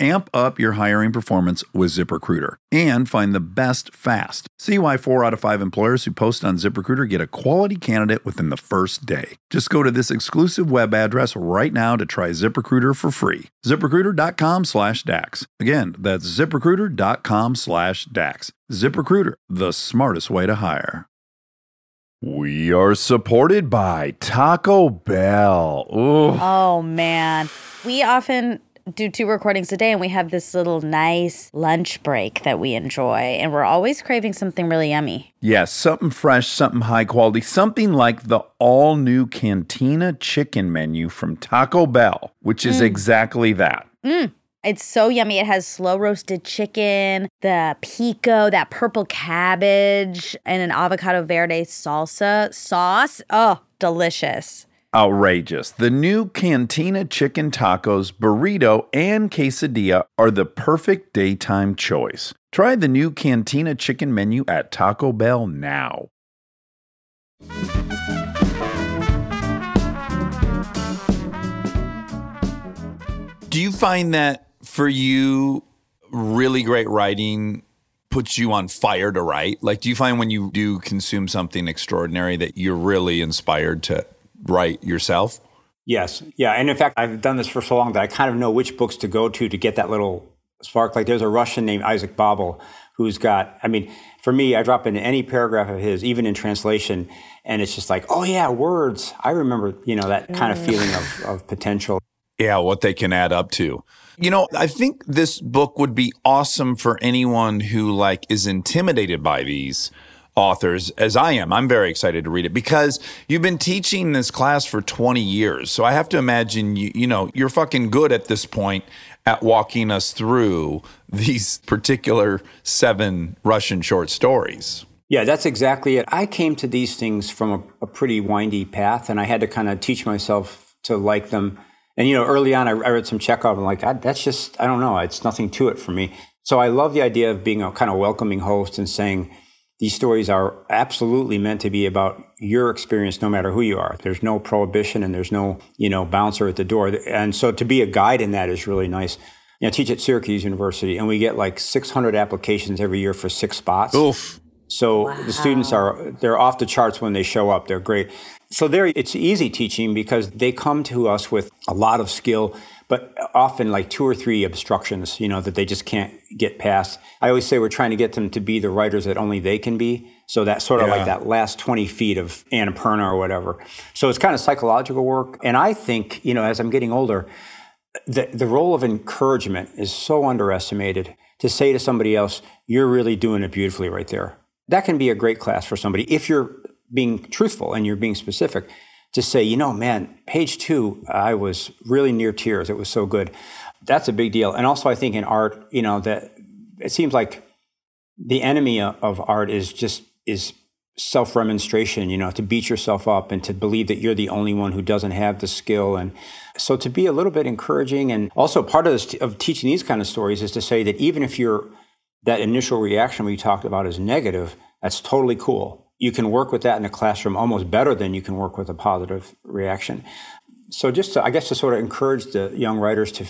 Speaker 1: Amp up your hiring performance with ZipRecruiter and find the best fast. See why four out of five employers who post on ZipRecruiter get a quality candidate within the first day. Just go to this exclusive web address right now to try ZipRecruiter for free. ZipRecruiter.com slash DAX. Again, that's ZipRecruiter.com slash DAX. ZipRecruiter, the smartest way to hire. We are supported by Taco Bell. Ooh.
Speaker 3: Oh man. We often do two recordings a day and we have this little nice lunch break that we enjoy and we're always craving something really yummy.
Speaker 1: Yes, something fresh, something high quality, something like the all new Cantina chicken menu from Taco Bell, which is mm. exactly that. Mm.
Speaker 3: It's so yummy. It has slow roasted chicken, the pico, that purple cabbage, and an avocado verde salsa sauce. Oh, delicious.
Speaker 1: Outrageous. The new Cantina chicken tacos, burrito, and quesadilla are the perfect daytime choice. Try the new Cantina chicken menu at Taco Bell now. Do you find that for you, really great writing puts you on fire to write? Like, do you find when you do consume something extraordinary that you're really inspired to write yourself?
Speaker 5: Yes. Yeah. And in fact, I've done this for so long that I kind of know which books to go to to get that little spark. Like there's a Russian named Isaac Babel who's got, I mean, for me, I drop into any paragraph of his, even in translation, and it's just like, oh yeah, words. I remember, you know, that kind of mm. feeling of, of potential.
Speaker 1: Yeah, what they can add up to. You know, I think this book would be awesome for anyone who like is intimidated by these authors as I am. I'm very excited to read it because you've been teaching this class for 20 years. So I have to imagine you you know, you're fucking good at this point at walking us through these particular seven Russian short stories.
Speaker 5: Yeah, that's exactly it. I came to these things from a, a pretty windy path, and I had to kind of teach myself to like them. And you know, early on, I, I read some Chekhov, and like, that's just, I don't know, it's nothing to it for me. So I love the idea of being a kind of welcoming host and saying these stories are absolutely meant to be about your experience, no matter who you are. There's no prohibition, and there's no, you know, bouncer at the door. And so to be a guide in that is really nice. You know, I teach at Syracuse University, and we get like 600 applications every year for six spots.
Speaker 1: Oof.
Speaker 5: So the students are they're off the charts when they show up. They're great. So there it's easy teaching because they come to us with a lot of skill, but often like two or three obstructions, you know, that they just can't get past. I always say we're trying to get them to be the writers that only they can be. So that's sort of
Speaker 1: Yeah.
Speaker 5: like that last 20 feet of Annapurna or whatever. So it's kind of psychological work. And I think, you know, as I'm getting older, the, the role of encouragement is so underestimated to say to somebody else, you're really doing it beautifully right there. That can be a great class for somebody if you're being truthful and you're being specific to say, you know, man, page two, I was really near tears. It was so good. That's a big deal. And also, I think in art, you know, that it seems like the enemy of art is just is self-remonstration you know to beat yourself up and to believe that you're the only one who doesn't have the skill and so to be a little bit encouraging and also part of this of teaching these kind of stories is to say that even if you're that initial reaction we talked about is negative that's totally cool. You can work with that in a classroom almost better than you can work with a positive reaction. So just to, I guess to sort of encourage the young writers to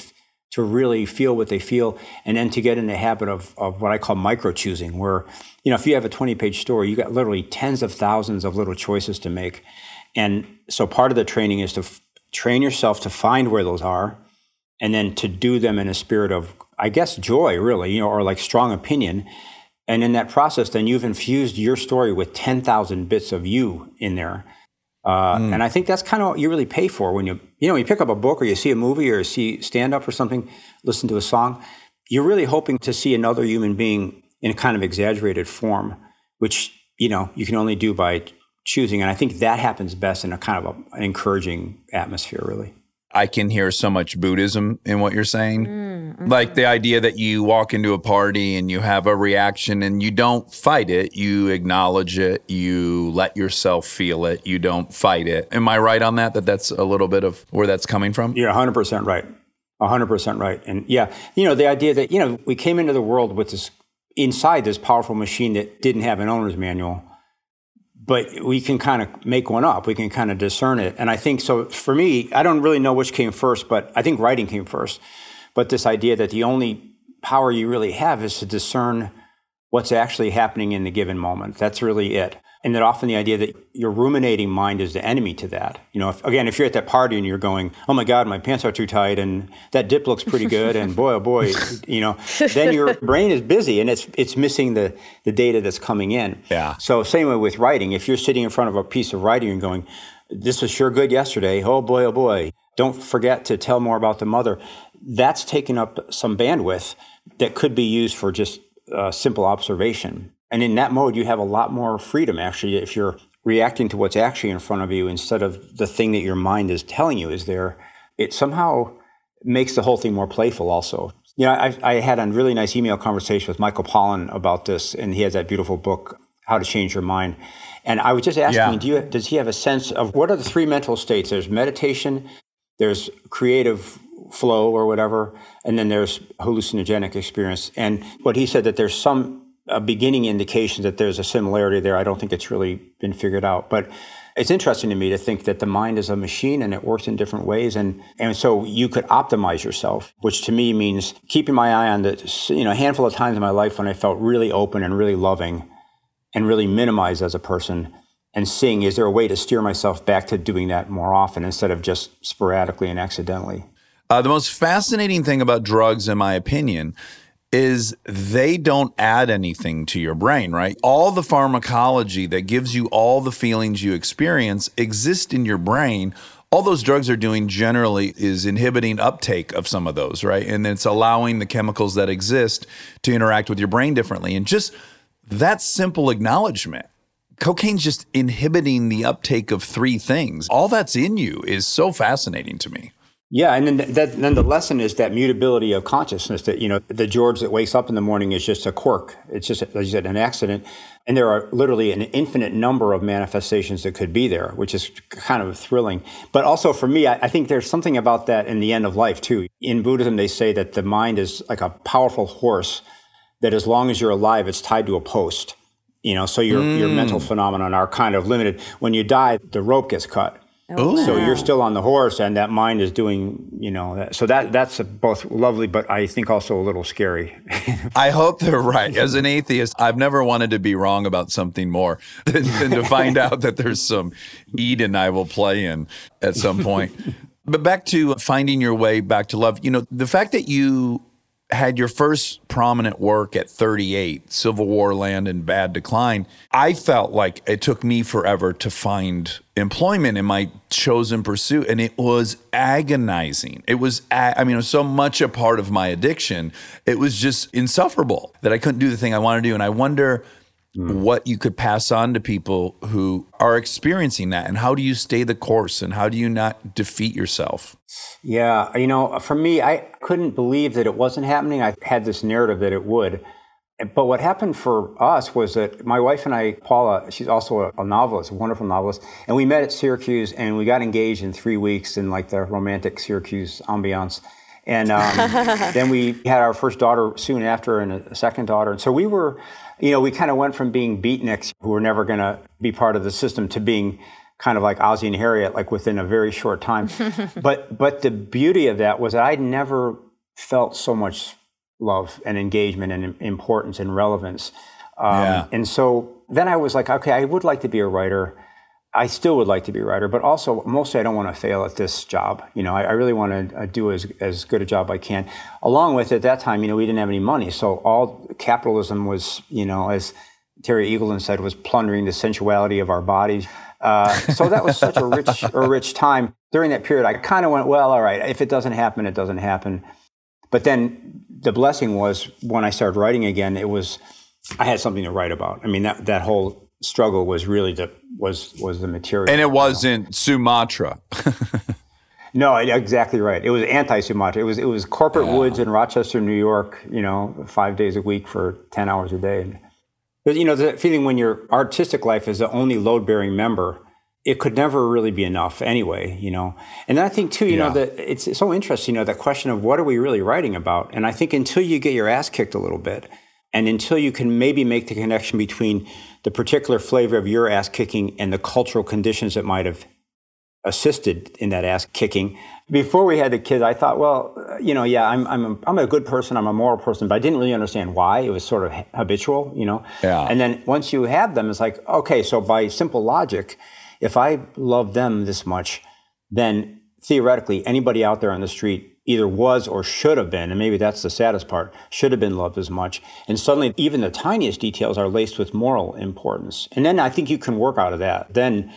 Speaker 5: to really feel what they feel, and then to get in the habit of of what I call micro choosing, where you know if you have a twenty page story, you got literally tens of thousands of little choices to make, and so part of the training is to f- train yourself to find where those are, and then to do them in a spirit of I guess joy, really, you know, or like strong opinion. And in that process, then you've infused your story with 10,000 bits of you in there. Uh, And I think that's kind of what you really pay for when you, you know, when you pick up a book or you see a movie or you see stand up or something, listen to a song. You're really hoping to see another human being in a kind of exaggerated form, which you know you can only do by choosing. And I think that happens best in a kind of a, an encouraging atmosphere, really.
Speaker 1: I can hear so much Buddhism in what you're saying. Mm, like mm. the idea that you walk into a party and you have a reaction and you don't fight it, you acknowledge it, you let yourself feel it, you don't fight it. Am I right on that? That that's a little bit of where that's coming from?
Speaker 5: You're 100% right. 100% right. And yeah, you know, the idea that, you know, we came into the world with this, inside this powerful machine that didn't have an owner's manual, but we can kind of make one up. We can kind of discern it. And I think so for me, I don't really know which came first, but I think writing came first. But this idea that the only power you really have is to discern what's actually happening in the given moment. That's really it. And that often the idea that your ruminating mind is the enemy to that. You know, if, again, if you're at that party and you're going, "Oh my God, my pants are too tight," and that dip looks pretty good, and boy, oh boy, you know, then your brain is busy and it's it's missing the the data that's coming in.
Speaker 1: Yeah.
Speaker 5: So same way with writing. If you're sitting in front of a piece of writing and going, "This was sure good yesterday," oh boy, oh boy, don't forget to tell more about the mother. That's taking up some bandwidth that could be used for just uh, simple observation. And in that mode, you have a lot more freedom actually if you're reacting to what's actually in front of you instead of the thing that your mind is telling you is there. It somehow makes the whole thing more playful also. You know, I, I had a really nice email conversation with Michael Pollan about this, and he has that beautiful book, How to Change Your Mind. And I was just asking,
Speaker 1: Yeah.
Speaker 5: do you, does he have a sense of what are the three mental states? There's meditation, there's creative flow or whatever, and then there's hallucinogenic experience. And what he said that there's some uh, beginning indication that there's a similarity there. I don't think it's really been figured out, but it's interesting to me to think that the mind is a machine and it works in different ways, and and so you could optimize yourself, which to me means keeping my eye on the you know a handful of times in my life when I felt really open and really loving, and really minimized as a person. and seeing is there a way to steer myself back to doing that more often instead of just sporadically and accidentally.
Speaker 1: Uh, the most fascinating thing about drugs, in my opinion, is they don't add anything to your brain, right? All the pharmacology that gives you all the feelings you experience exist in your brain. All those drugs are doing generally is inhibiting uptake of some of those, right? And it's allowing the chemicals that exist to interact with your brain differently. And just that simple acknowledgement cocaine's just inhibiting the uptake of three things. All that's in you is so fascinating to me.
Speaker 5: Yeah, and then that, then the lesson is that mutability of consciousness. That you know, the George that wakes up in the morning is just a quirk. It's just, as you said, an accident. And there are literally an infinite number of manifestations that could be there, which is kind of thrilling. But also for me, I, I think there's something about that in the end of life too. In Buddhism, they say that the mind is like a powerful horse. That as long as you're alive, it's tied to a post. You know, so your your mental mm. phenomenon are kind of limited. When you die, the rope gets cut. Oh, oh. So you're still on the horse, and that mind is doing, you know, that, so that that's both lovely, but I think also a little scary.
Speaker 1: I hope they're right. As an atheist, I've never wanted to be wrong about something more than, than to find out that there's some Eden I will play in at some point. but back to finding your way back to love, you know, the fact that you had your first prominent work at 38, CivilWarLand in Bad Decline, I felt like it took me forever to find employment in my chosen pursuit. And it was agonizing. It was, I mean, it was so much a part of my addiction. It was just insufferable that I couldn't do the thing I wanted to do. And I wonder what you could pass on to people who are experiencing that. And how do you stay the course? And how do you not defeat yourself?
Speaker 5: Yeah, you know, for me, I couldn't believe that it wasn't happening. I had this narrative that it would. But what happened for us was that my wife and I, Paula, she's also a, a novelist, a wonderful novelist, and we met at Syracuse and we got engaged in three weeks in like the romantic Syracuse ambiance. And um, then we had our first daughter soon after and a second daughter. And so we were, you know, we kind of went from being beatniks who were never going to be part of the system to being kind of like Ozzie and Harriet, like within a very short time. but but the beauty of that was that I'd never felt so much love and engagement and importance and relevance. Um,
Speaker 1: Yeah.
Speaker 5: And so then I was like, okay, I would like to be a writer. I still would like to be a writer, but also mostly I don't want to fail at this job. You know, I, I really want to uh, do as, as good a job I can. Along with at that time, you know, we didn't have any money, so all capitalism was, you know, as Terry Eagleton said, was plundering the sensuality of our bodies. Uh, so that was such a rich, a rich time. During that period, I kind of went, well, all right, if it doesn't happen, it doesn't happen. But then the blessing was when I started writing again, it was I had something to write about. I mean, that that whole struggle was really the was was the material.
Speaker 1: And it wasn't Sumatra.
Speaker 5: No, exactly right. It was anti-Sumatra. It was it was corporate woods in Rochester, New York. You know, five days a week for ten hours a day. But you know, the feeling when your artistic life is the only load-bearing member, it could never really be enough anyway. You know, and I think too, you know, that it's, it's so interesting. You know, that question of what are we really writing about? And I think until you get your ass kicked a little bit, and until you can maybe make the connection between the particular flavor of your ass kicking and the cultural conditions that might have assisted in that ass kicking. Before we had the kids, I thought, well, you know, yeah, I'm, I'm, a, I'm a good person, I'm a moral person, but I didn't really understand why. It was sort of habitual, you know?
Speaker 1: Yeah.
Speaker 5: And then once you have them, it's like, okay, so by simple logic, if I love them this much, then theoretically, anybody out there on the street either was or should have been, and maybe that's the saddest part, should have been loved as much. And suddenly, even the tiniest details are laced with moral importance. And then I think you can work out of that. Then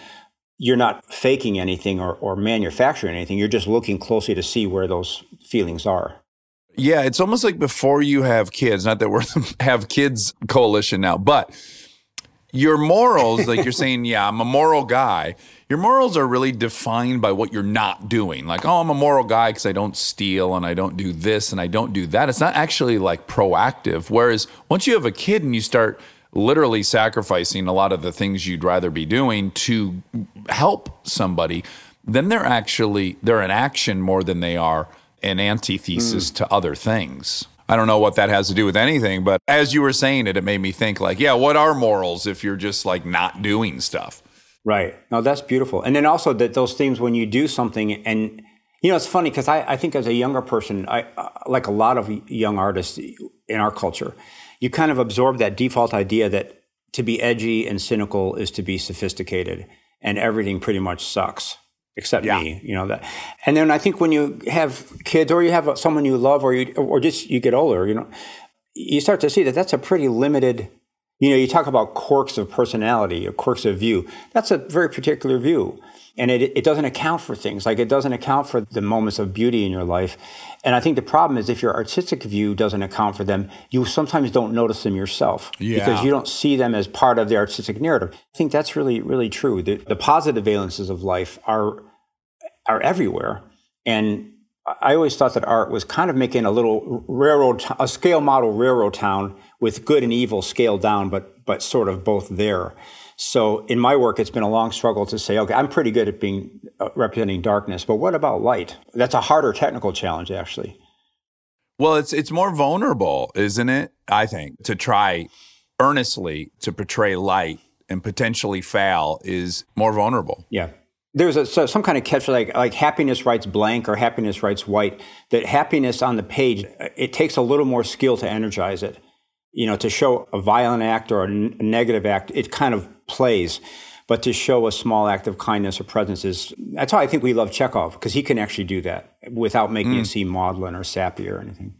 Speaker 5: you're not faking anything or, or manufacturing anything. You're just looking closely to see where those feelings are.
Speaker 1: Yeah, it's almost like before you have kids, not that we're have kids coalition now, but your morals, like you're saying, yeah, I'm a moral guy. Your morals are really defined by what you're not doing. Like, oh, I'm a moral guy because I don't steal and I don't do this and I don't do that. It's not actually like proactive. Whereas once you have a kid and you start literally sacrificing a lot of the things you'd rather be doing to help somebody, then they're actually they're an action more than they are an antithesis mm. to other things. I don't know what that has to do with anything, but as you were saying it, it made me think like, yeah, what are morals if you're just like not doing stuff?
Speaker 5: Right. No, that's beautiful. And then also that those things when you do something and you know it's funny because I, I think as a younger person, I uh, like a lot of young artists in our culture, you kind of absorb that default idea that to be edgy and cynical is to be sophisticated, and everything pretty much sucks except
Speaker 1: Yeah.
Speaker 5: me. You know that. And then I think when you have kids, or you have someone you love, or you, or just you get older, you know, you start to see that that's a pretty limited. You know, you talk about quirks of personality, or quirks of view. That's a very particular view. And it, it doesn't account for things. Like it doesn't account for the moments of beauty in your life. And I think the problem is if your artistic view doesn't account for them, you sometimes don't notice them yourself because you don't see them as part of the artistic narrative. I think that's really, really true. The, the positive valences of life are are everywhere. And I always thought that art was kind of making a little railroad, a scale model railroad town with good and evil scaled down, but but sort of both there. So in my work, it's been a long struggle to say, okay, I'm pretty good at being uh, representing darkness, but what about light? That's a harder technical challenge, actually.
Speaker 1: Well, it's it's more vulnerable, isn't it? I think to try earnestly to portray light and potentially fail is more vulnerable.
Speaker 5: Yeah. There's a, so some kind of catch like like happiness writes blank or happiness writes white. That happiness on the page, uh, it takes a little more skill to energize it. You know, to show a violent act or a n- negative act, it kind of plays. But to show a small act of kindness or presence is that's why I think we love Chekhov because he can actually do that without making it mm. seem maudlin or sappy or anything.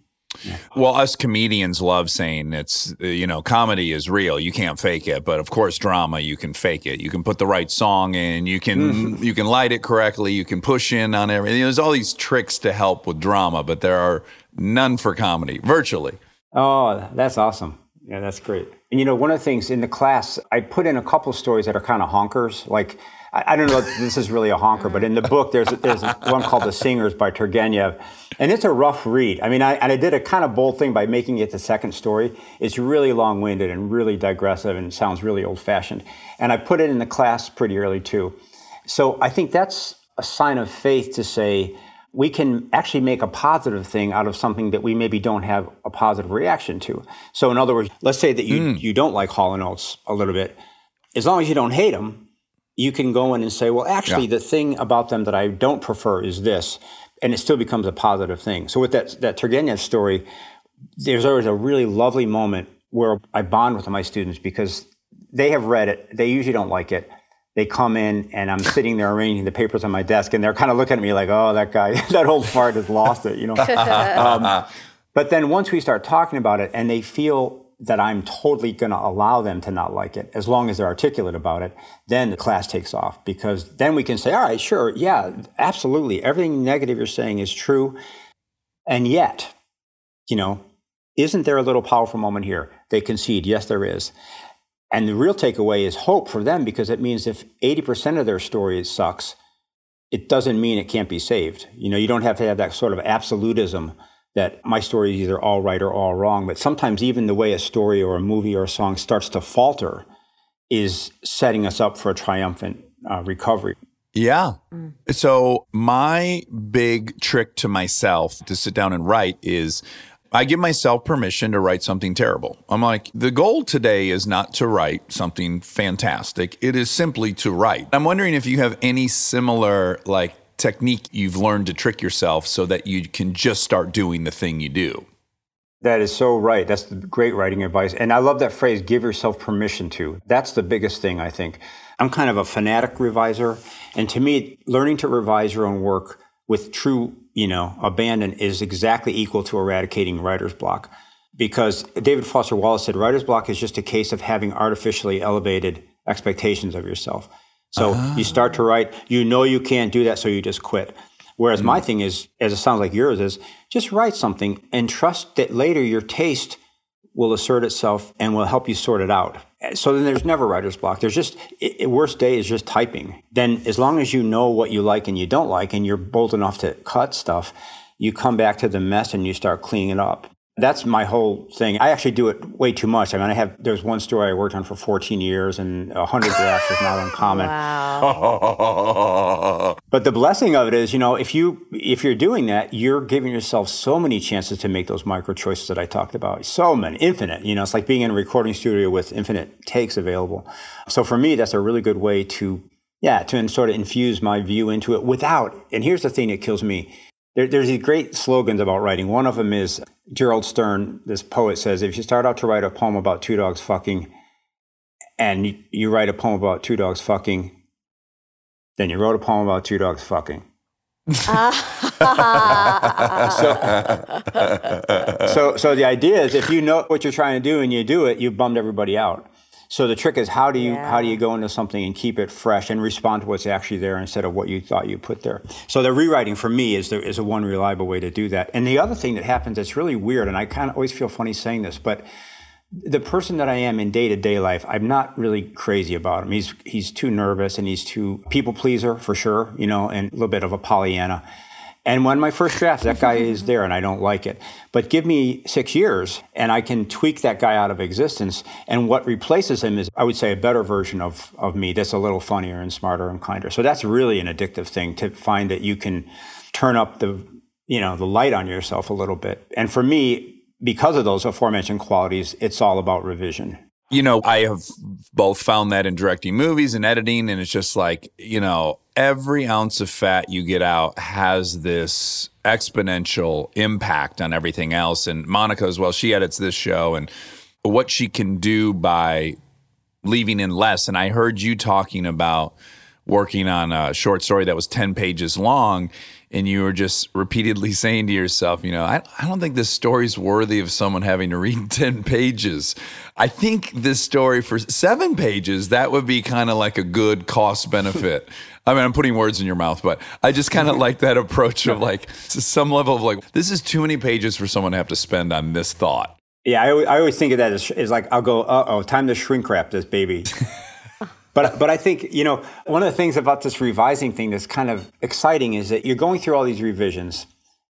Speaker 1: Well, us comedians love saying it's you know comedy is real. You can't fake it, but of course drama you can fake it. You can put the right song in. You can mm-hmm. you can light it correctly. You can push in on everything. There's all these tricks to help with drama, but there are none for comedy virtually.
Speaker 5: Oh, that's awesome. Yeah, that's great. And you know, one of the things in the class, I put in a couple of stories that are kind of honkers. Like, I, I don't know if this is really a honker, but in the book, there's there's one called The Singers by Turgenev, and it's a rough read. I mean, I, and I did a kind of bold thing by making it the second story. It's really long winded and really digressive and sounds really old fashioned. And I put it in the class pretty early too. So I think that's a sign of faith to say, we can actually make a positive thing out of something that we maybe don't have a positive reaction to. So, in other words, let's say that you, hmm. you don't like Hall and Oates a little bit. As long as you don't hate them, you can go in and say, well, actually,
Speaker 1: Yeah.
Speaker 5: the thing about them that I don't prefer is this. And it still becomes a positive thing. So, with that, that Turgenev story, there's always a really lovely moment where I bond with my students because they have read it. They usually don't like it. They come in and I'm sitting there arranging the papers on my desk and they're kind of looking at me like, oh, that guy, that old fart has lost it, you know? um, but then once we start talking about it and they feel that I'm totally going to allow them to not like it, as long as they're articulate about it, then the class takes off because then we can say, all right, sure, yeah, absolutely. Everything negative you're saying is true. And yet, you know, isn't there a little powerful moment here? They concede, yes, there is. And the real takeaway is hope for them because it means if 80% of their story sucks, it doesn't mean it can't be saved. You know, you don't have to have that sort of absolutism that my story is either all right or all wrong. But sometimes even the way a story or a movie or a song starts to falter is setting us up for a triumphant uh, recovery.
Speaker 1: Yeah. So my big trick to myself to sit down and write is I give myself permission to write something terrible. I'm like, the goal today is not to write something fantastic. It is simply to write. I'm wondering if you have any similar like technique you've learned to trick yourself so that you can just start doing the thing you do.
Speaker 5: That is so right. That's great writing advice. And I love that phrase, give yourself permission to. That's the biggest thing, I think. I'm kind of a fanatic reviser. And to me, learning to revise your own work with true, you know, abandon is exactly equal to eradicating writer's block. Because David Foster Wallace said writer's block is just a case of having artificially elevated expectations of yourself. So uh-huh. you start to write, you know you can't do that, so you just quit. Whereas my mm. thing is, as it sounds like yours is, just write something and trust that later your taste will assert itself and will help you sort it out. So then there's never writer's block. There's just, i i- worst day is just typing. Then as long as you know what you like and you don't like and you're bold enough to cut stuff, you come back to the mess and you start cleaning it up. That's my whole thing. I actually do it way too much. I mean, I have, there's one story I worked on for 14 years and 100 drafts is not uncommon. But the blessing of it is, you know, if you if you're doing that, you're giving yourself so many chances to make those micro choices that I talked about. So many, infinite. You know, it's like being in a recording studio with infinite takes available. So for me, that's a really good way to, yeah, to sort of infuse my view into it without. And here's the thing that kills me. There, there's these great slogans about writing. One of them is Gerald Stern, this poet says, if you start out to write a poem about two dogs fucking, and you, you write a poem about two dogs fucking, then you wrote a poem about two dogs fucking. so, so the idea is if you know what you're trying to do and you do it, you've bummed everybody out. So the trick is how do you how do you go into something and keep it fresh and respond to what's actually there instead of what you thought you put there. So the rewriting for me is there is a one reliable way to do that. And the other thing that happens that's really weird, and I kind of always feel funny saying this, but the person that I am in day to day life, I'm not really crazy about him. He's he's too nervous and he's too people pleaser for sure, you know, and a little bit of a Pollyanna. And when my first draft, that guy is there and I don't like it. But give me six years and I can tweak that guy out of existence. And what replaces him is, I would say, a better version of, of me that's a little funnier and smarter and kinder. So that's really an addictive thing to find that you can turn up the, you know, the light on yourself a little bit. And for me, because of those aforementioned qualities, it's all about revision.
Speaker 1: You know, I have both found that in directing movies and editing, and it's just like, you know, every ounce of fat you get out has this exponential impact on everything else. And Monica, as well, she edits this show and what she can do by leaving in less. And I heard you talking about working on a short story that was 10 pages long and you were just repeatedly saying to yourself, you know, I, I don't think this story's worthy of someone having to read 10 pages. I think this story for seven pages, that would be kind of like a good cost benefit. I mean, I'm putting words in your mouth, but I just kind of like that approach of like some level of like, this is too many pages for someone to have to spend on this thought.
Speaker 5: Yeah, I, always- I always think of that as, as like, I'll go, uh oh, time to shrink wrap this baby. But, but I think, you know, one of the things about this revising thing that's kind of exciting is that you're going through all these revisions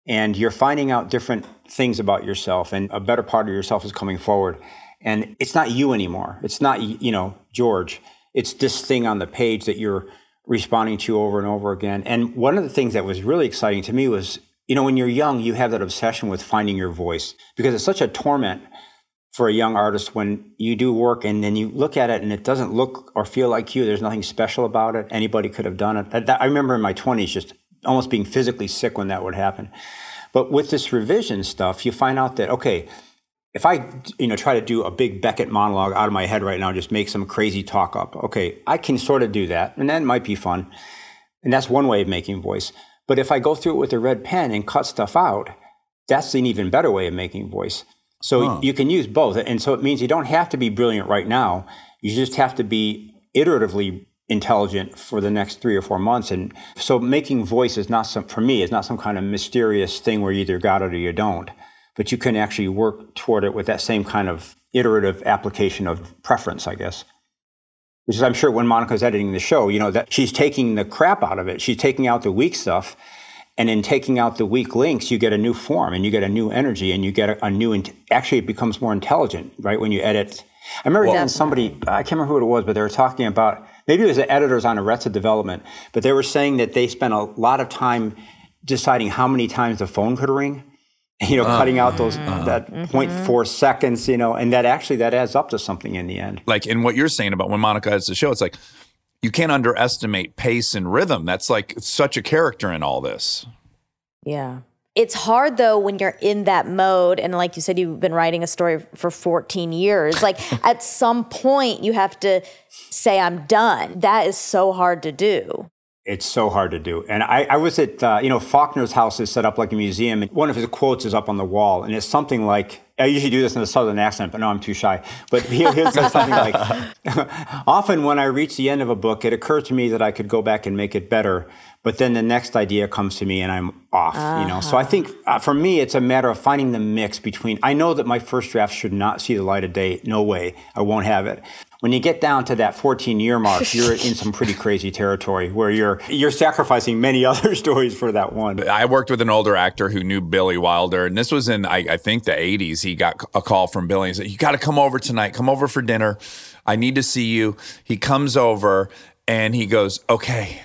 Speaker 5: and you're finding out different things about yourself and a better part of yourself is coming forward. And it's not you anymore. It's not, you know, George. It's this thing on the page that you're responding to you over and over again. And one of the things that was really exciting to me was, you know, when you're young, you have that obsession with finding your voice because it's such a torment for a young artist when you do work and then you look at it and it doesn't look or feel like you. There's nothing special about it. Anybody could have done it. I remember in my 20s just almost being physically sick when that would happen. But with this revision stuff, you find out that, okay, if I, you know, try to do a big Beckett monologue out of my head right now, just make some crazy talk up, okay, I can sort of do that, and that might be fun. And that's one way of making voice. But if I go through it with a red pen and cut stuff out, that's an even better way of making voice. So you can use both. And so it means you don't have to be brilliant right now. You just have to be iteratively intelligent for the next three or four months. And so making voice is not some, for me, is not some kind of mysterious thing where you either got it or you don't. But you can actually work toward it with that same kind of iterative application of preference, I guess which is I'm sure when Monica's editing the show, you know, that she's taking the crap out of it. She's taking out the weak stuff. And in taking out the weak links, you get a new form and you get a new energy and you get a, a new, int- actually, it becomes more intelligent, right? When you edit. I remember hearing somebody, I can't remember who it was, but they were talking about, maybe it was the editors on Arrested Development, but they were saying that they spent a lot of time deciding how many times the phone could ring. You know, uh, cutting out those uh, uh. that mm-hmm. 0.4 seconds, you know, and that actually that adds up to something in the end.
Speaker 1: Like in what you're saying about when Monica has the show, it's like you can't underestimate pace and rhythm. That's like such a character in all this.
Speaker 2: Yeah. It's hard though when you're in that mode and like you said you've been writing a story for 14 years. Like at some point you have to say I'm done. That is so hard to do.
Speaker 5: It's so hard to do. And I, I was at, uh, you know, Faulkner's house is set up like a museum. And one of his quotes is up on the wall. And it's something like, I usually do this in a southern accent, but no, I'm too shy. But here, here's something like, often when I reach the end of a book, it occurs to me that I could go back and make it better. But then the next idea comes to me and I'm off, you know? So I think uh, for me, it's a matter of finding the mix between, I know that my first draft should not see the light of day. No way. I won't have it. When you get down to that 14 year mark, you're in some pretty crazy territory where you're you're sacrificing many other stories for that one.
Speaker 1: I worked with an older actor who knew Billy Wilder, and this was in I, I think the '80s. He got a call from Billy and said, "You got to come over tonight. Come over for dinner. I need to see you." He comes over and he goes, "Okay,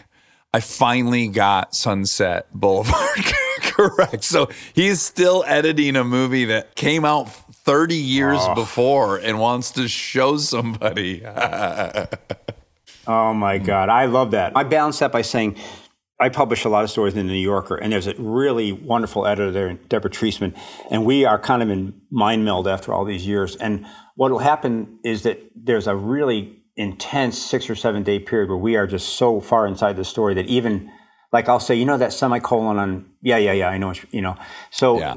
Speaker 1: I finally got Sunset Boulevard correct." So he's still editing a movie that came out 30 years before and wants to show somebody.
Speaker 5: Oh my God, I love that. I balance that by saying I publish a lot of stories in the New Yorker, and there's a really wonderful editor there, Deborah Treisman, and we are kind of in mind meld after all these years. And what will happen is that there's a really intense six or seven day period where we are just so far inside the story that even like I'll say, you know, that semicolon on, yeah, yeah, yeah, I know, you know. So
Speaker 1: Yeah.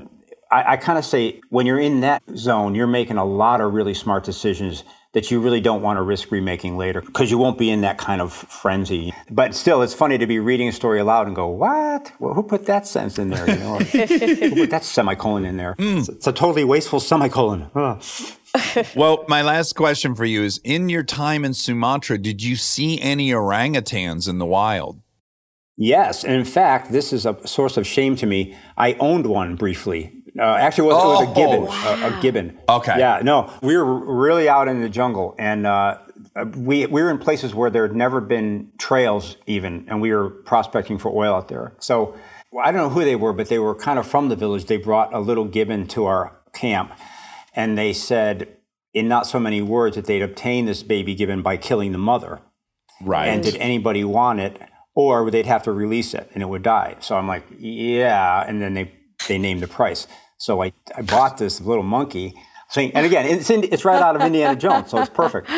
Speaker 5: I, I kind of say when you're in that zone, you're making a lot of really smart decisions that you really don't want to risk remaking later because you won't be in that kind of frenzy. But still, it's funny to be reading a story aloud and go, "What? Well, who put that sentence in there? You know, Or, who put that semicolon in there? Hmm. It's, it's a totally wasteful semicolon." Ugh.
Speaker 1: Well, my last question for you is in your time in Sumatra, did you see any orangutans in the wild?
Speaker 5: Yes, and in fact, this is a source of shame to me. I owned one briefly. Uh, actually, it was, it was a gibbon. A, a gibbon.
Speaker 1: Okay.
Speaker 5: Yeah. No, we were really out in the jungle, and uh, we we were in places where there had never been trails, even, and we were prospecting for oil out there. So I don't know who they were, but they were kind of from the village. They brought a little gibbon to our camp, and they said, in not so many words, that they'd obtained this baby gibbon by killing the mother
Speaker 1: Right.
Speaker 5: and did anybody want it or they'd have to release it and it would die so i'm like yeah and then they they named the price so i, I bought this little monkey saying and again it's, in, it's right out of indiana jones so it's perfect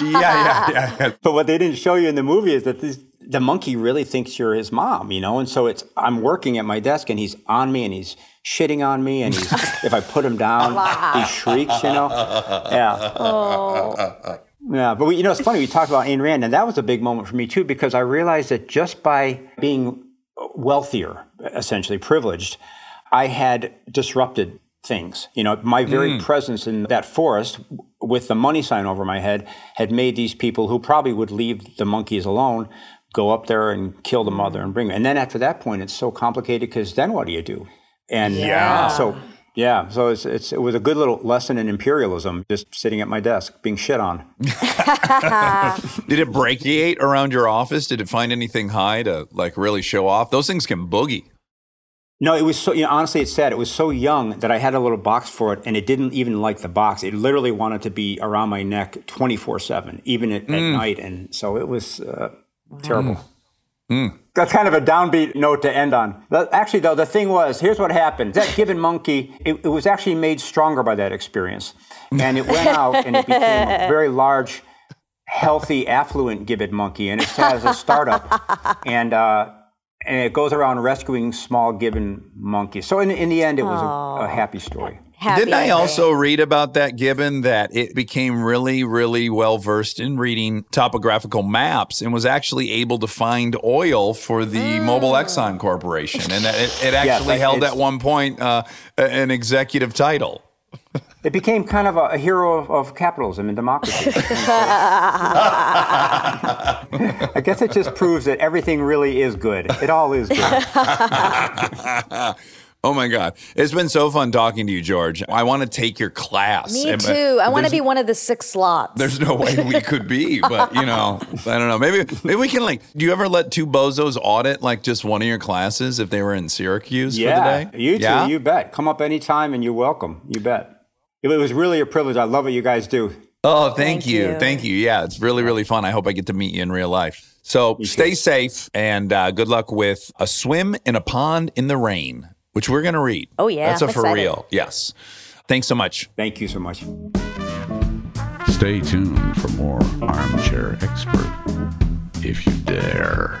Speaker 1: yeah, yeah, yeah,
Speaker 5: but what they didn't show you in the movie is that this, the monkey really thinks you're his mom, you know. And so it's I'm working at my desk and he's on me and he's shitting on me and he's if I put him down, he shrieks, you know. Yeah. Oh. Yeah, but we, you know, it's funny. We talked about Ayn Rand, and that was a big moment for me too, because I realized that just by being wealthier, essentially privileged, I had disrupted things. You know, my very mm. presence in that forest with the money sign over my head had made these people who probably would leave the monkeys alone go up there and kill the mm. mother and bring her. And then after that point, it's so complicated because then what do you do? And
Speaker 1: Yeah.
Speaker 5: so yeah, so it's, it's it was a good little lesson in imperialism, just sitting at my desk being shit on.
Speaker 1: Did it brachiate around your office? Did it find anything high to like really show off? Those things can boogie.
Speaker 5: No, it was so. You know, honestly, it's sad. It was so young that I had a little box for it, and it didn't even like the box. It literally wanted to be around my neck twenty four seven, even at, at night. And so it was uh, terrible. That's kind of a downbeat note to end on. But actually, though, the thing was, here's what happened. That gibbon monkey, it, it was actually made stronger by that experience, and it went out and it became a very large, healthy, affluent gibbon monkey, and it has a startup, and. Uh, and it goes around rescuing small gibbon monkeys. So in, in the end, it was a, a happy story.
Speaker 2: Happy
Speaker 1: Didn't I also read about that gibbon that it became really, really well versed in reading topographical maps and was actually able to find oil for the Mobil Exxon Corporation, and it, it actually
Speaker 5: like
Speaker 1: held at one point uh, an executive title.
Speaker 5: It became kind of a, a hero of, of capitalism and democracy. I guess it just proves that everything really is good. It all is good.
Speaker 1: Oh my God. It's been so fun talking to you, George. I want to take your class.
Speaker 2: Me
Speaker 1: And- uh,
Speaker 2: too. I want to be one of the six slots.
Speaker 1: There's no way we could be, but you know, I don't know. Maybe maybe we can like. Do you ever let two bozos audit like just one of your classes if they were in Syracuse
Speaker 5: yeah,
Speaker 1: for the day?
Speaker 5: you too.
Speaker 1: Yeah?
Speaker 5: You bet. Come up anytime and you're welcome. You bet. It was really a privilege. I love what you guys do.
Speaker 1: Oh, thank,
Speaker 2: Thank
Speaker 1: you.
Speaker 2: you.
Speaker 1: thank you. Yeah, it's really really fun. I hope I get to meet you in real life. So stay safe and uh, good luck with a swim in a pond in the rain, which we're gonna read.
Speaker 2: Oh, yeah,
Speaker 1: that's a
Speaker 2: I'm
Speaker 1: for
Speaker 2: excited.
Speaker 1: real. Yes. Thanks so much.
Speaker 5: Thank you so much.
Speaker 6: Stay tuned for more Armchair Expert, if you dare.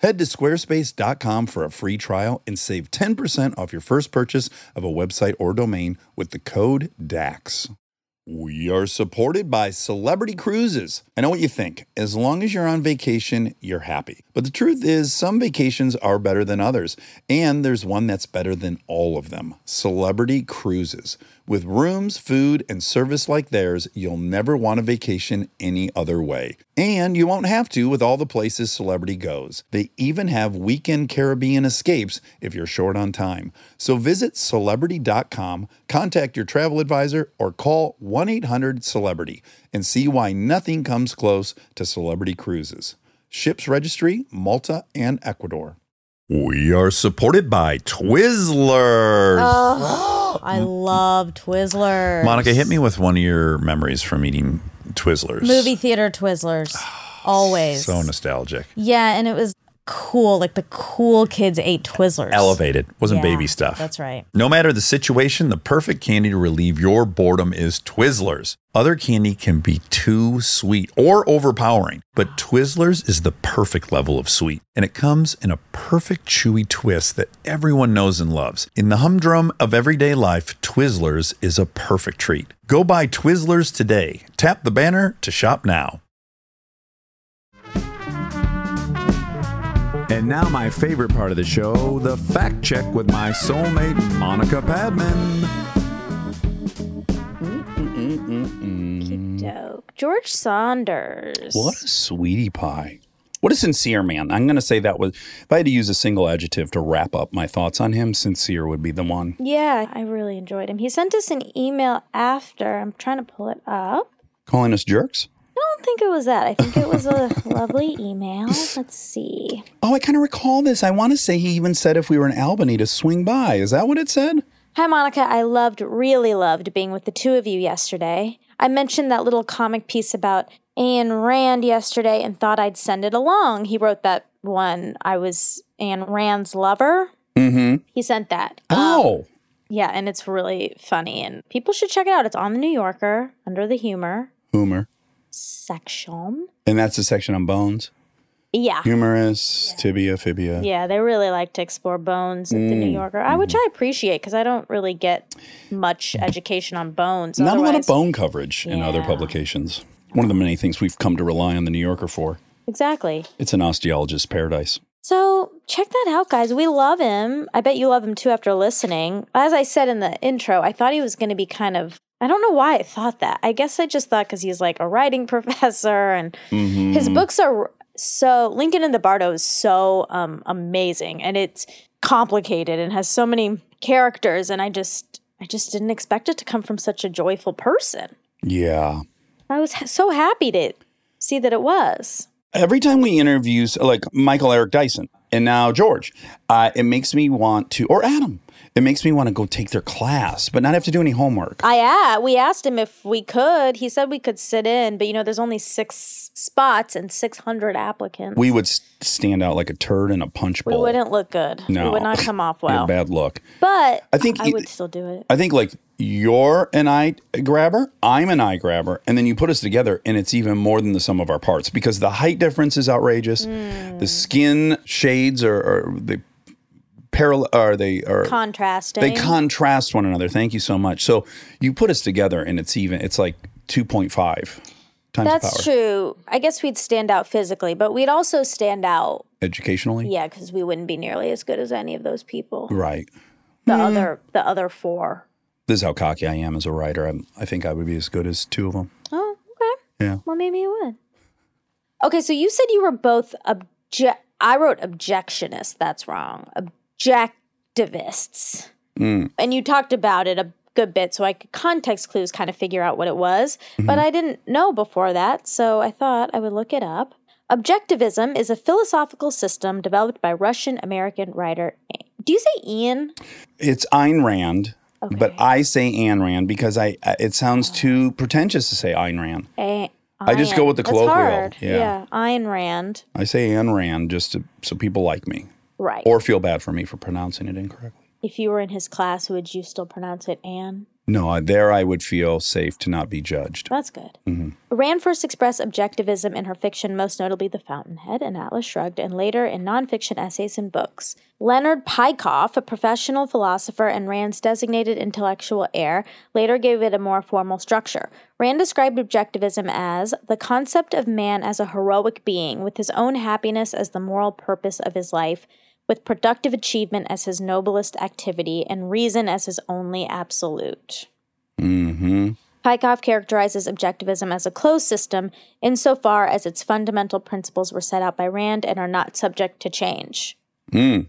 Speaker 1: Head to squarespace.com for a free trial and save 10% off your first purchase of a website or domain with the code DAX. We are supported by Celebrity Cruises. I know what you think. As long as you're on vacation, you're happy. But the truth is, some vacations are better than others, and there's one that's better than all of them Celebrity Cruises. With rooms, food, and service like theirs, you'll never want a vacation any other way. And you won't have to with all the places Celebrity goes. They even have weekend Caribbean escapes if you're short on time. So visit celebrity.com, contact your travel advisor, or call 1 800 Celebrity and see why nothing comes close to Celebrity Cruises. Ships Registry, Malta, and Ecuador. We are supported by Twizzlers. Uh-huh.
Speaker 3: I love Twizzlers.
Speaker 1: Monica, hit me with one of your memories from eating Twizzlers.
Speaker 3: Movie theater Twizzlers. Always.
Speaker 1: So nostalgic.
Speaker 3: yeah, and it was cool. Like the cool kids ate Twizzlers.
Speaker 1: Elevated. Wasn't
Speaker 3: Yeah,
Speaker 1: baby stuff.
Speaker 3: That's right.
Speaker 1: No matter the situation, the perfect candy to relieve your boredom is Twizzlers. Other candy can be too sweet or overpowering, but Twizzlers is the perfect level of sweet. And it comes in a perfect chewy twist that everyone knows and loves. In the humdrum of everyday life, Twizzlers is a perfect treat. Go buy Twizzlers today. Tap the banner to shop now.
Speaker 7: And now, my favorite part of the show the fact check with my soulmate, Monica Padman.
Speaker 2: Dope. George Saunders.
Speaker 1: What a sweetie pie. What a sincere man. I'm going to say that was, if I had to use a single adjective to wrap up my thoughts on him, sincere would be the one.
Speaker 2: Yeah, I really enjoyed him. He sent us an email after. I'm trying to pull it up.
Speaker 1: Calling us jerks?
Speaker 2: I don't think it was that. I think it was a lovely email. Let's see.
Speaker 1: Oh, I kind of recall this. I want to say he even said if we were in Albany to swing by. Is that what it said?
Speaker 2: Hi, Monica. I loved, really loved being with the two of you yesterday. I mentioned that little comic piece about Ayn Rand yesterday and thought I'd send it along. He wrote that one. I was Ayn Rand's lover.
Speaker 1: Mm-hmm.
Speaker 2: He sent that.
Speaker 1: Oh,
Speaker 2: Yeah, and it's really funny, and people should check it out. It's on the New Yorker under the humor
Speaker 1: humor.
Speaker 2: Section.
Speaker 1: And that's the section on bones.
Speaker 2: Yeah.
Speaker 1: Humorous, tibia, fibia.
Speaker 2: Yeah, they really like to explore bones at
Speaker 1: Mm,
Speaker 2: the New Yorker, which
Speaker 1: mm-hmm.
Speaker 2: I appreciate because I don't really get much education on bones.
Speaker 1: Not a lot of bone coverage in other publications. One of the many things we've come to rely on the New Yorker for.
Speaker 2: Exactly.
Speaker 1: It's an osteologist's paradise.
Speaker 2: So check that out, guys. We love him. I bet you love him too after listening. As I said in the intro, I thought he was going to be kind of. I don't know why I thought that. I guess I just thought because he's like a writing professor and his books are so. Lincoln in the Bardo is so um, amazing and it's complicated and has so many characters. And I just, I just didn't expect it to come from such a joyful person.
Speaker 1: Yeah.
Speaker 2: I was ha- so happy to see that it was.
Speaker 1: Every time we interview, like Michael Eric Dyson and now George, uh, it makes me want to, or Adam, it makes me want to go take their class, but not have to do any homework.
Speaker 2: I a we asked him if we could. He said we could sit in, but you know, there's only six spots and 600 applicants.
Speaker 1: we would stand out like a turd in a punch bowl.
Speaker 2: We wouldn't look good.
Speaker 1: No.
Speaker 2: We would not come off well.
Speaker 1: bad look.
Speaker 2: But
Speaker 1: I think
Speaker 2: I would still do it.
Speaker 1: I think like you're an eye grabber, I'm an eye grabber, and then you put us together, and it's even more than the sum of our parts because the height difference is outrageous.
Speaker 2: Hmm.
Speaker 1: The skin shades are, are they parallel? Are they are
Speaker 2: Contrasting.
Speaker 1: they contrast one another? Thank you so much. So you put us together, and it's even. It's like two point five times
Speaker 2: That's
Speaker 1: power
Speaker 2: true. I guess we'd stand out physically, but we'd also stand out,
Speaker 1: educationally.
Speaker 2: yeah, because we wouldn't be nearly as good as any of those people.
Speaker 1: Right.
Speaker 2: The hmm. other, the other four.
Speaker 1: This is how cocky I am as a writer. I'm, I think I would be as good as two of them.
Speaker 2: Oh, okay.
Speaker 1: Yeah.
Speaker 2: Well, maybe you would. Okay, so you said you were both obje- I wrote objectionist. That's wrong. Objectivists.
Speaker 1: Mm.
Speaker 2: And you talked about it a good bit, so I could context clues kind of figure out what it was.
Speaker 1: Mm-hmm.
Speaker 2: But I didn't know before that, so I thought I would look it up. Objectivism is a philosophical system developed by Russian American writer. Do you say Ian?
Speaker 1: It's Ayn Rand, but I say Ayn Rand because I it sounds too pretentious to say Ayn Rand.
Speaker 2: A-
Speaker 1: I just go with the colloquial. Yeah.
Speaker 2: yeah, Ayn Rand.
Speaker 1: I say Ayn Rand just to, so people like me
Speaker 2: Right.
Speaker 1: or feel bad for me for pronouncing it incorrectly.
Speaker 2: if you were in his class, would you still pronounce it Anne?
Speaker 1: No, I- there I would feel safe to not be judged.
Speaker 2: That's good.
Speaker 1: Mm-hmm.
Speaker 2: Rand first expressed objectivism in her fiction, most notably The Fountainhead and Atlas Shrugged, and later in nonfiction essays and books. Leonard Peikoff, a professional philosopher and Rand's designated intellectual heir, later gave it a more formal structure. Rand described objectivism as the concept of man as a heroic being, with his own happiness as the moral purpose of his life, with productive achievement as his noblest activity, and reason as his only absolute.
Speaker 1: Mm-hmm.
Speaker 2: Peikoff characterizes objectivism as a closed system insofar as its fundamental principles were set out by Rand and are not subject to change.
Speaker 1: Mm.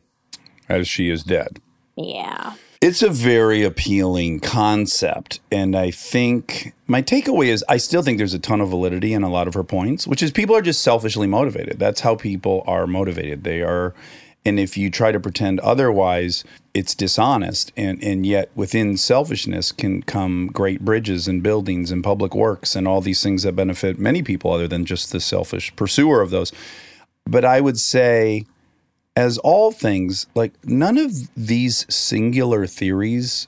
Speaker 1: As she is dead.
Speaker 2: Yeah.
Speaker 1: It's a very appealing concept. And I think my takeaway is I still think there's a ton of validity in a lot of her points, which is people are just selfishly motivated. That's how people are motivated. They are, and if you try to pretend otherwise, it's dishonest. And, and yet within selfishness can come great bridges and buildings and public works and all these things that benefit many people other than just the selfish pursuer of those. But I would say, as all things, like none of these singular theories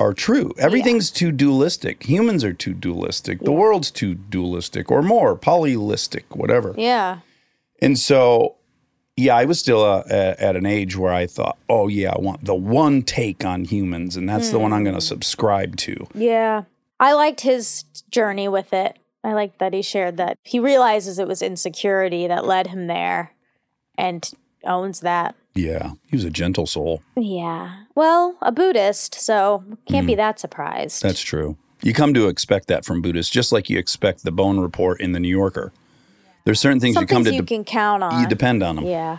Speaker 1: are true. Everything's too dualistic. Humans are too dualistic. The world's too dualistic or more polylistic, whatever.
Speaker 2: Yeah.
Speaker 1: And so, yeah, I was still uh, at an age where I thought, oh, yeah, I want the one take on humans, and that's the one I'm going to subscribe to.
Speaker 2: Yeah. I liked his journey with it. I liked that he shared that he realizes it was insecurity that led him there and owns that.
Speaker 1: Yeah, he was a gentle soul.
Speaker 2: Yeah. Well, a Buddhist, so can't be that surprised.
Speaker 1: That's true. You come to expect that from Buddhists, just like you expect the bone report in the New Yorker. There's certain things
Speaker 2: Some
Speaker 1: you come
Speaker 2: things
Speaker 1: to
Speaker 2: you
Speaker 1: de-
Speaker 2: can count on.
Speaker 1: you depend on them.
Speaker 2: Yeah.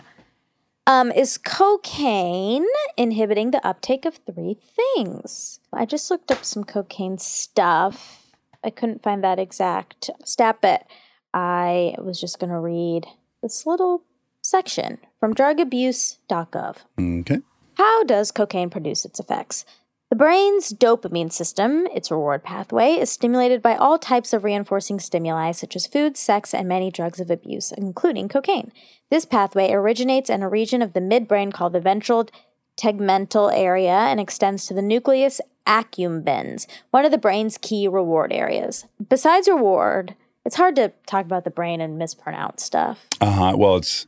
Speaker 2: Um, is cocaine inhibiting the uptake of three things? I just looked up some cocaine stuff. I couldn't find that exact stat, but I was just going to read this little section from drugabuse.gov.
Speaker 1: Okay.
Speaker 2: How does cocaine produce its effects? The brain's dopamine system, its reward pathway, is stimulated by all types of reinforcing stimuli such as food, sex, and many drugs of abuse, including cocaine. This pathway originates in a region of the midbrain called the ventral tegmental area and extends to the nucleus accumbens, one of the brain's key reward areas. Besides reward, it's hard to talk about the brain and mispronounce stuff,
Speaker 1: Uh huh. Well, it's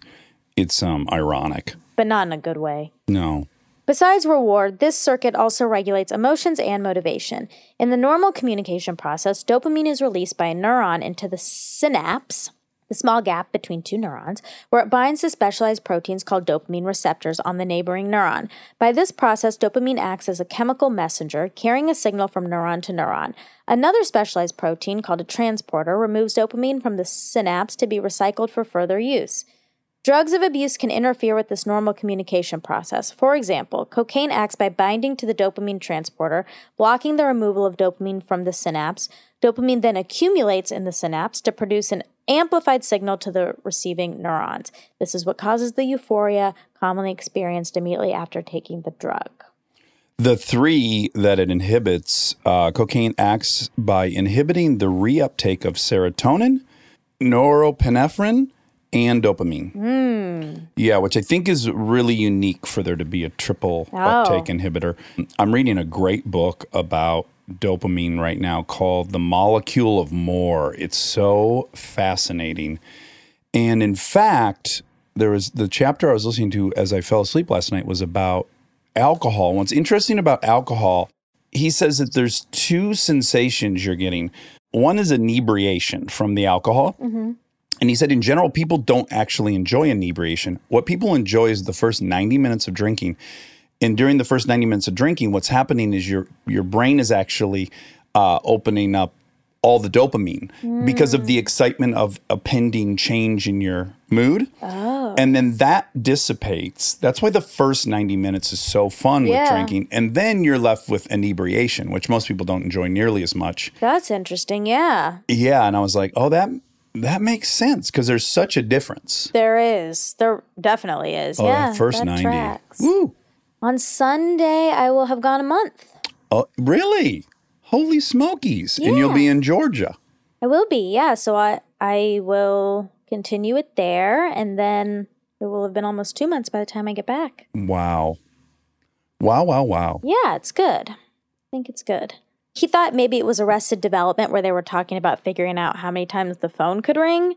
Speaker 1: it's um ironic.
Speaker 2: but not in a good way.
Speaker 1: No.
Speaker 2: Besides reward, this circuit also regulates emotions and motivation. In the normal communication process, dopamine is released by a neuron into the synapse, the small gap between two neurons, where it binds to specialized proteins called dopamine receptors on the neighboring neuron. By this process, dopamine acts as a chemical messenger, carrying a signal from neuron to neuron. Another specialized protein called a transporter removes dopamine from the synapse to be recycled for further use. Drugs of abuse can interfere with this normal communication process. For example, cocaine acts by binding to the dopamine transporter, blocking the removal of dopamine from the synapse. Dopamine then accumulates in the synapse to produce an amplified signal to the receiving neurons. This is what causes the euphoria commonly experienced immediately after taking the drug.
Speaker 1: The three that it inhibits, uh, cocaine acts by inhibiting the reuptake of serotonin, norepinephrine, and dopamine. Hmm. Yeah, which I think is really unique for there to be a triple uptake oh. inhibitor. I'm reading a great book about dopamine right now called The Molecule of More. It's so fascinating. And in fact, there was the chapter I was listening to as I fell asleep last night was about alcohol. What's interesting about alcohol, he says that there's two sensations you're getting. One is inebriation from the alcohol. Mm-hmm. And he said, in general, people don't actually enjoy inebriation. What people enjoy is the first 90 minutes of drinking. And during the first 90 minutes of drinking, what's happening is your your brain is actually uh, opening up all the dopamine because of the excitement of a pending change in your mood. Oh. And then that dissipates. That's why the first 90 minutes is so fun with drinking. And then you're left with inebriation, which most people don't enjoy nearly as much.
Speaker 2: That's interesting. Yeah,
Speaker 1: Yeah, and I was like, "Oh, that that makes sense because there's such a difference."
Speaker 2: there is. There definitely is.
Speaker 1: Oh,
Speaker 2: yeah,
Speaker 1: first 90.
Speaker 2: tracks.
Speaker 1: Woo.
Speaker 2: On Sunday, I will have gone a month.
Speaker 1: Oh, really? Holy smokies. And you'll be in Georgia.
Speaker 2: I will be, yeah. So I I will continue it there, and then it will have been almost two months by the time I get back.
Speaker 1: Wow. Wow, wow, wow.
Speaker 2: Yeah, it's good. I think it's good. He thought maybe it was Arrested Development where they were talking about figuring out how many times the phone could ring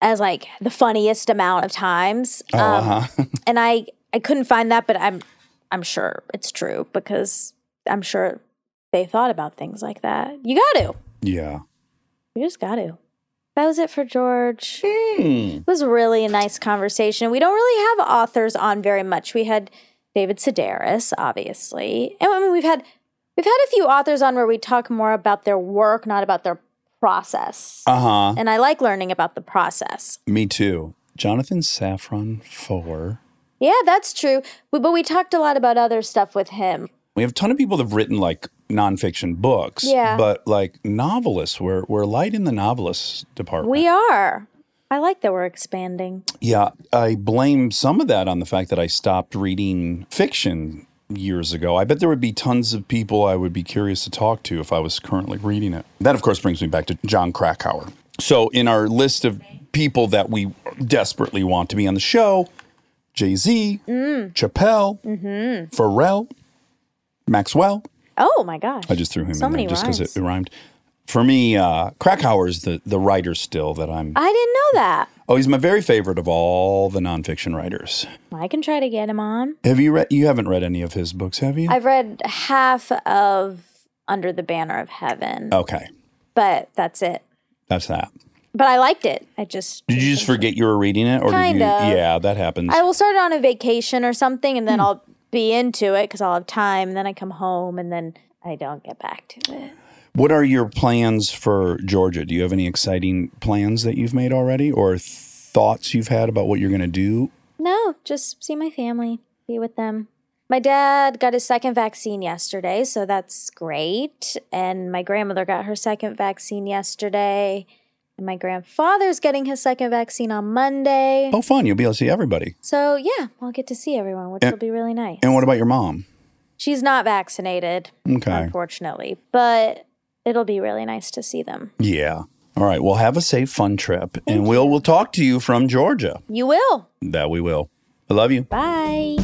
Speaker 2: as like the funniest amount of times.
Speaker 1: Oh,
Speaker 2: Um,
Speaker 1: uh-huh.
Speaker 2: and I I couldn't find that, but I'm I'm sure it's true because I'm sure they thought about things like that. You got to.
Speaker 1: yeah.
Speaker 2: You just got to. That was it for George.
Speaker 1: Hmm.
Speaker 2: It was really a nice conversation. We don't really have authors on very much. We had David Sedaris, obviously. And I mean, we've had We've had a few authors on where we talk more about their work, not about their process.
Speaker 1: Uh huh.
Speaker 2: and I like learning about the process.
Speaker 1: Me too. Jonathan Safran Foer.
Speaker 2: Yeah, that's true. But, but we talked a lot about other stuff with him.
Speaker 1: We have a ton of people that have written like nonfiction books.
Speaker 2: Yeah.
Speaker 1: But like novelists, we're we're light in the novelist department.
Speaker 2: We are. I like that we're expanding.
Speaker 1: Yeah, I blame some of that on the fact that I stopped reading fiction years ago. I bet there would be tons of people I would be curious to talk to if I was currently reading it. That, of course, brings me back to Jon Krakauer. So, in our list of people that we desperately want to be on the show, Jay Z, Chappelle, Pharrell, Maxwell.
Speaker 2: Oh my gosh.
Speaker 1: I just threw him
Speaker 2: So
Speaker 1: in there just because it, it rhymed. For me, uh, Krakauer is the, the writer still that I'm.
Speaker 2: I didn't know that.
Speaker 1: Oh, he's my very favorite of all the nonfiction writers.
Speaker 2: I can try to get him on.
Speaker 1: Have you read? You haven't read any of his books, have you?
Speaker 2: I've read half of Under the Banner of Heaven,
Speaker 1: okay,
Speaker 2: but that's it.
Speaker 1: that's that.
Speaker 2: But I liked it. I just
Speaker 1: Did you just forget you were reading it, or
Speaker 2: Kind
Speaker 1: did you?
Speaker 2: of.
Speaker 1: Yeah, that happens.
Speaker 2: I will start it on a vacation or something,
Speaker 1: Hmm.
Speaker 2: and then I'll be into it because I'll have time. And then I come home, and then I don't get back to it.
Speaker 1: What are your plans for Georgia? Do you have any exciting plans that you've made already, or thoughts you've had about what you're going to do?
Speaker 2: No, just see my family, be with them. My dad got his second vaccine yesterday, so that's great. And my grandmother got her second vaccine yesterday. And my grandfather's getting his second vaccine on Monday.
Speaker 1: Oh, fun! You'll be able to see everybody.
Speaker 2: So, yeah, I'll get to see everyone, which
Speaker 1: And-
Speaker 2: will be really nice.
Speaker 1: And what about your mom?
Speaker 2: She's not vaccinated,
Speaker 1: Okay.
Speaker 2: unfortunately, but it'll be really nice to see them.
Speaker 1: Yeah. All right. Well, have a safe, fun trip, and we'll we'll talk to you from Georgia.
Speaker 2: You will.
Speaker 1: That we will. I love you.
Speaker 2: Bye.